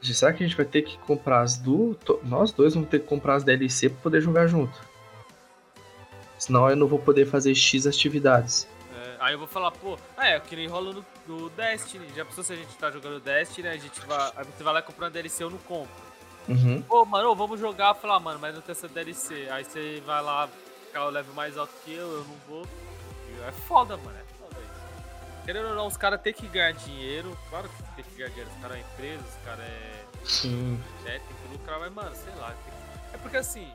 Será que a gente vai ter que comprar as to- Nós dois vamos ter que comprar as DLC pra poder jogar junto. Senão eu não vou poder fazer X atividades. É, aí eu vou falar, pô, ah, é, que nem rola no, no Destiny. Já pensou se a gente tá jogando Destiny, a gente vai. Aí você vai lá comprando DLC eu não compro. Uhum. Pô, mano, vamos jogar, falar, mano, mas não tem essa DLC. Aí você vai lá, ficar o level mais alto que eu, eu não vou. É foda, mano, é foda isso. Querendo ou não, os caras têm que ganhar dinheiro. Claro que tem que ganhar dinheiro. Os caras é empresa, os caras é Sim. né, tem que lucrar, mas, mano, sei lá. tem- É porque assim,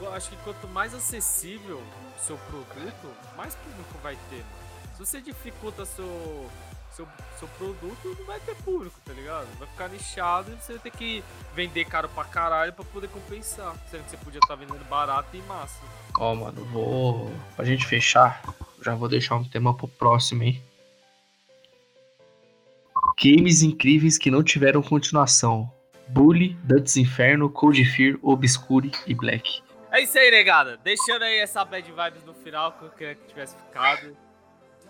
eu acho que quanto mais acessível o seu produto, mais público vai ter, mano. Se você dificulta seu, seu, seu produto, não vai ter público, tá ligado? Vai ficar nichado e você vai ter que vender caro pra caralho pra poder compensar. Sendo que você podia estar vendendo barato e massa. Ó, mano, vou. Pra gente fechar, já vou deixar um tema pro próximo, hein? Games incríveis que não tiveram continuação. Bully, Dantes Inferno, Cold Fear, Obscure e Black. É isso aí, negada. Deixando aí essa bad vibes no final, que eu queria que tivesse ficado.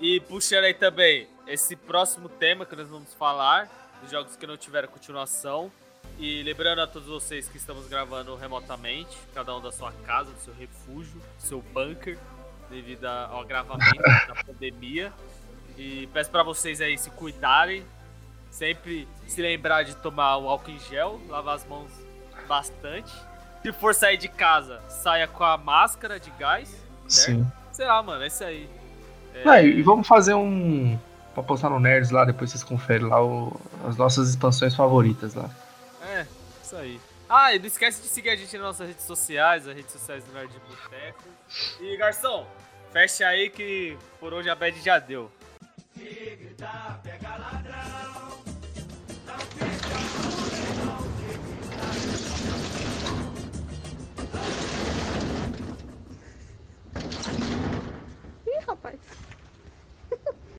E puxando aí também esse próximo tema que nós vamos falar, dos jogos que não tiveram continuação. E lembrando a todos vocês que estamos gravando remotamente, cada um da sua casa, do seu refúgio, do seu bunker, devido ao agravamento da pandemia. E peço pra vocês aí se cuidarem, sempre se lembrar de tomar o álcool em gel, lavar as mãos bastante. Se for sair de casa, saia com a máscara de gás. Sim. Sei lá, mano, é isso aí. Ah, e vamos fazer um. Pra postar no Nerds lá, depois vocês conferem lá o... as nossas expansões favoritas lá. É, isso aí. Ah, e não esquece de seguir a gente nas nossas redes sociais, as redes sociais do Nerd Boteco. E garçom, fecha aí que por hoje a bad já deu. Ih, rapaz.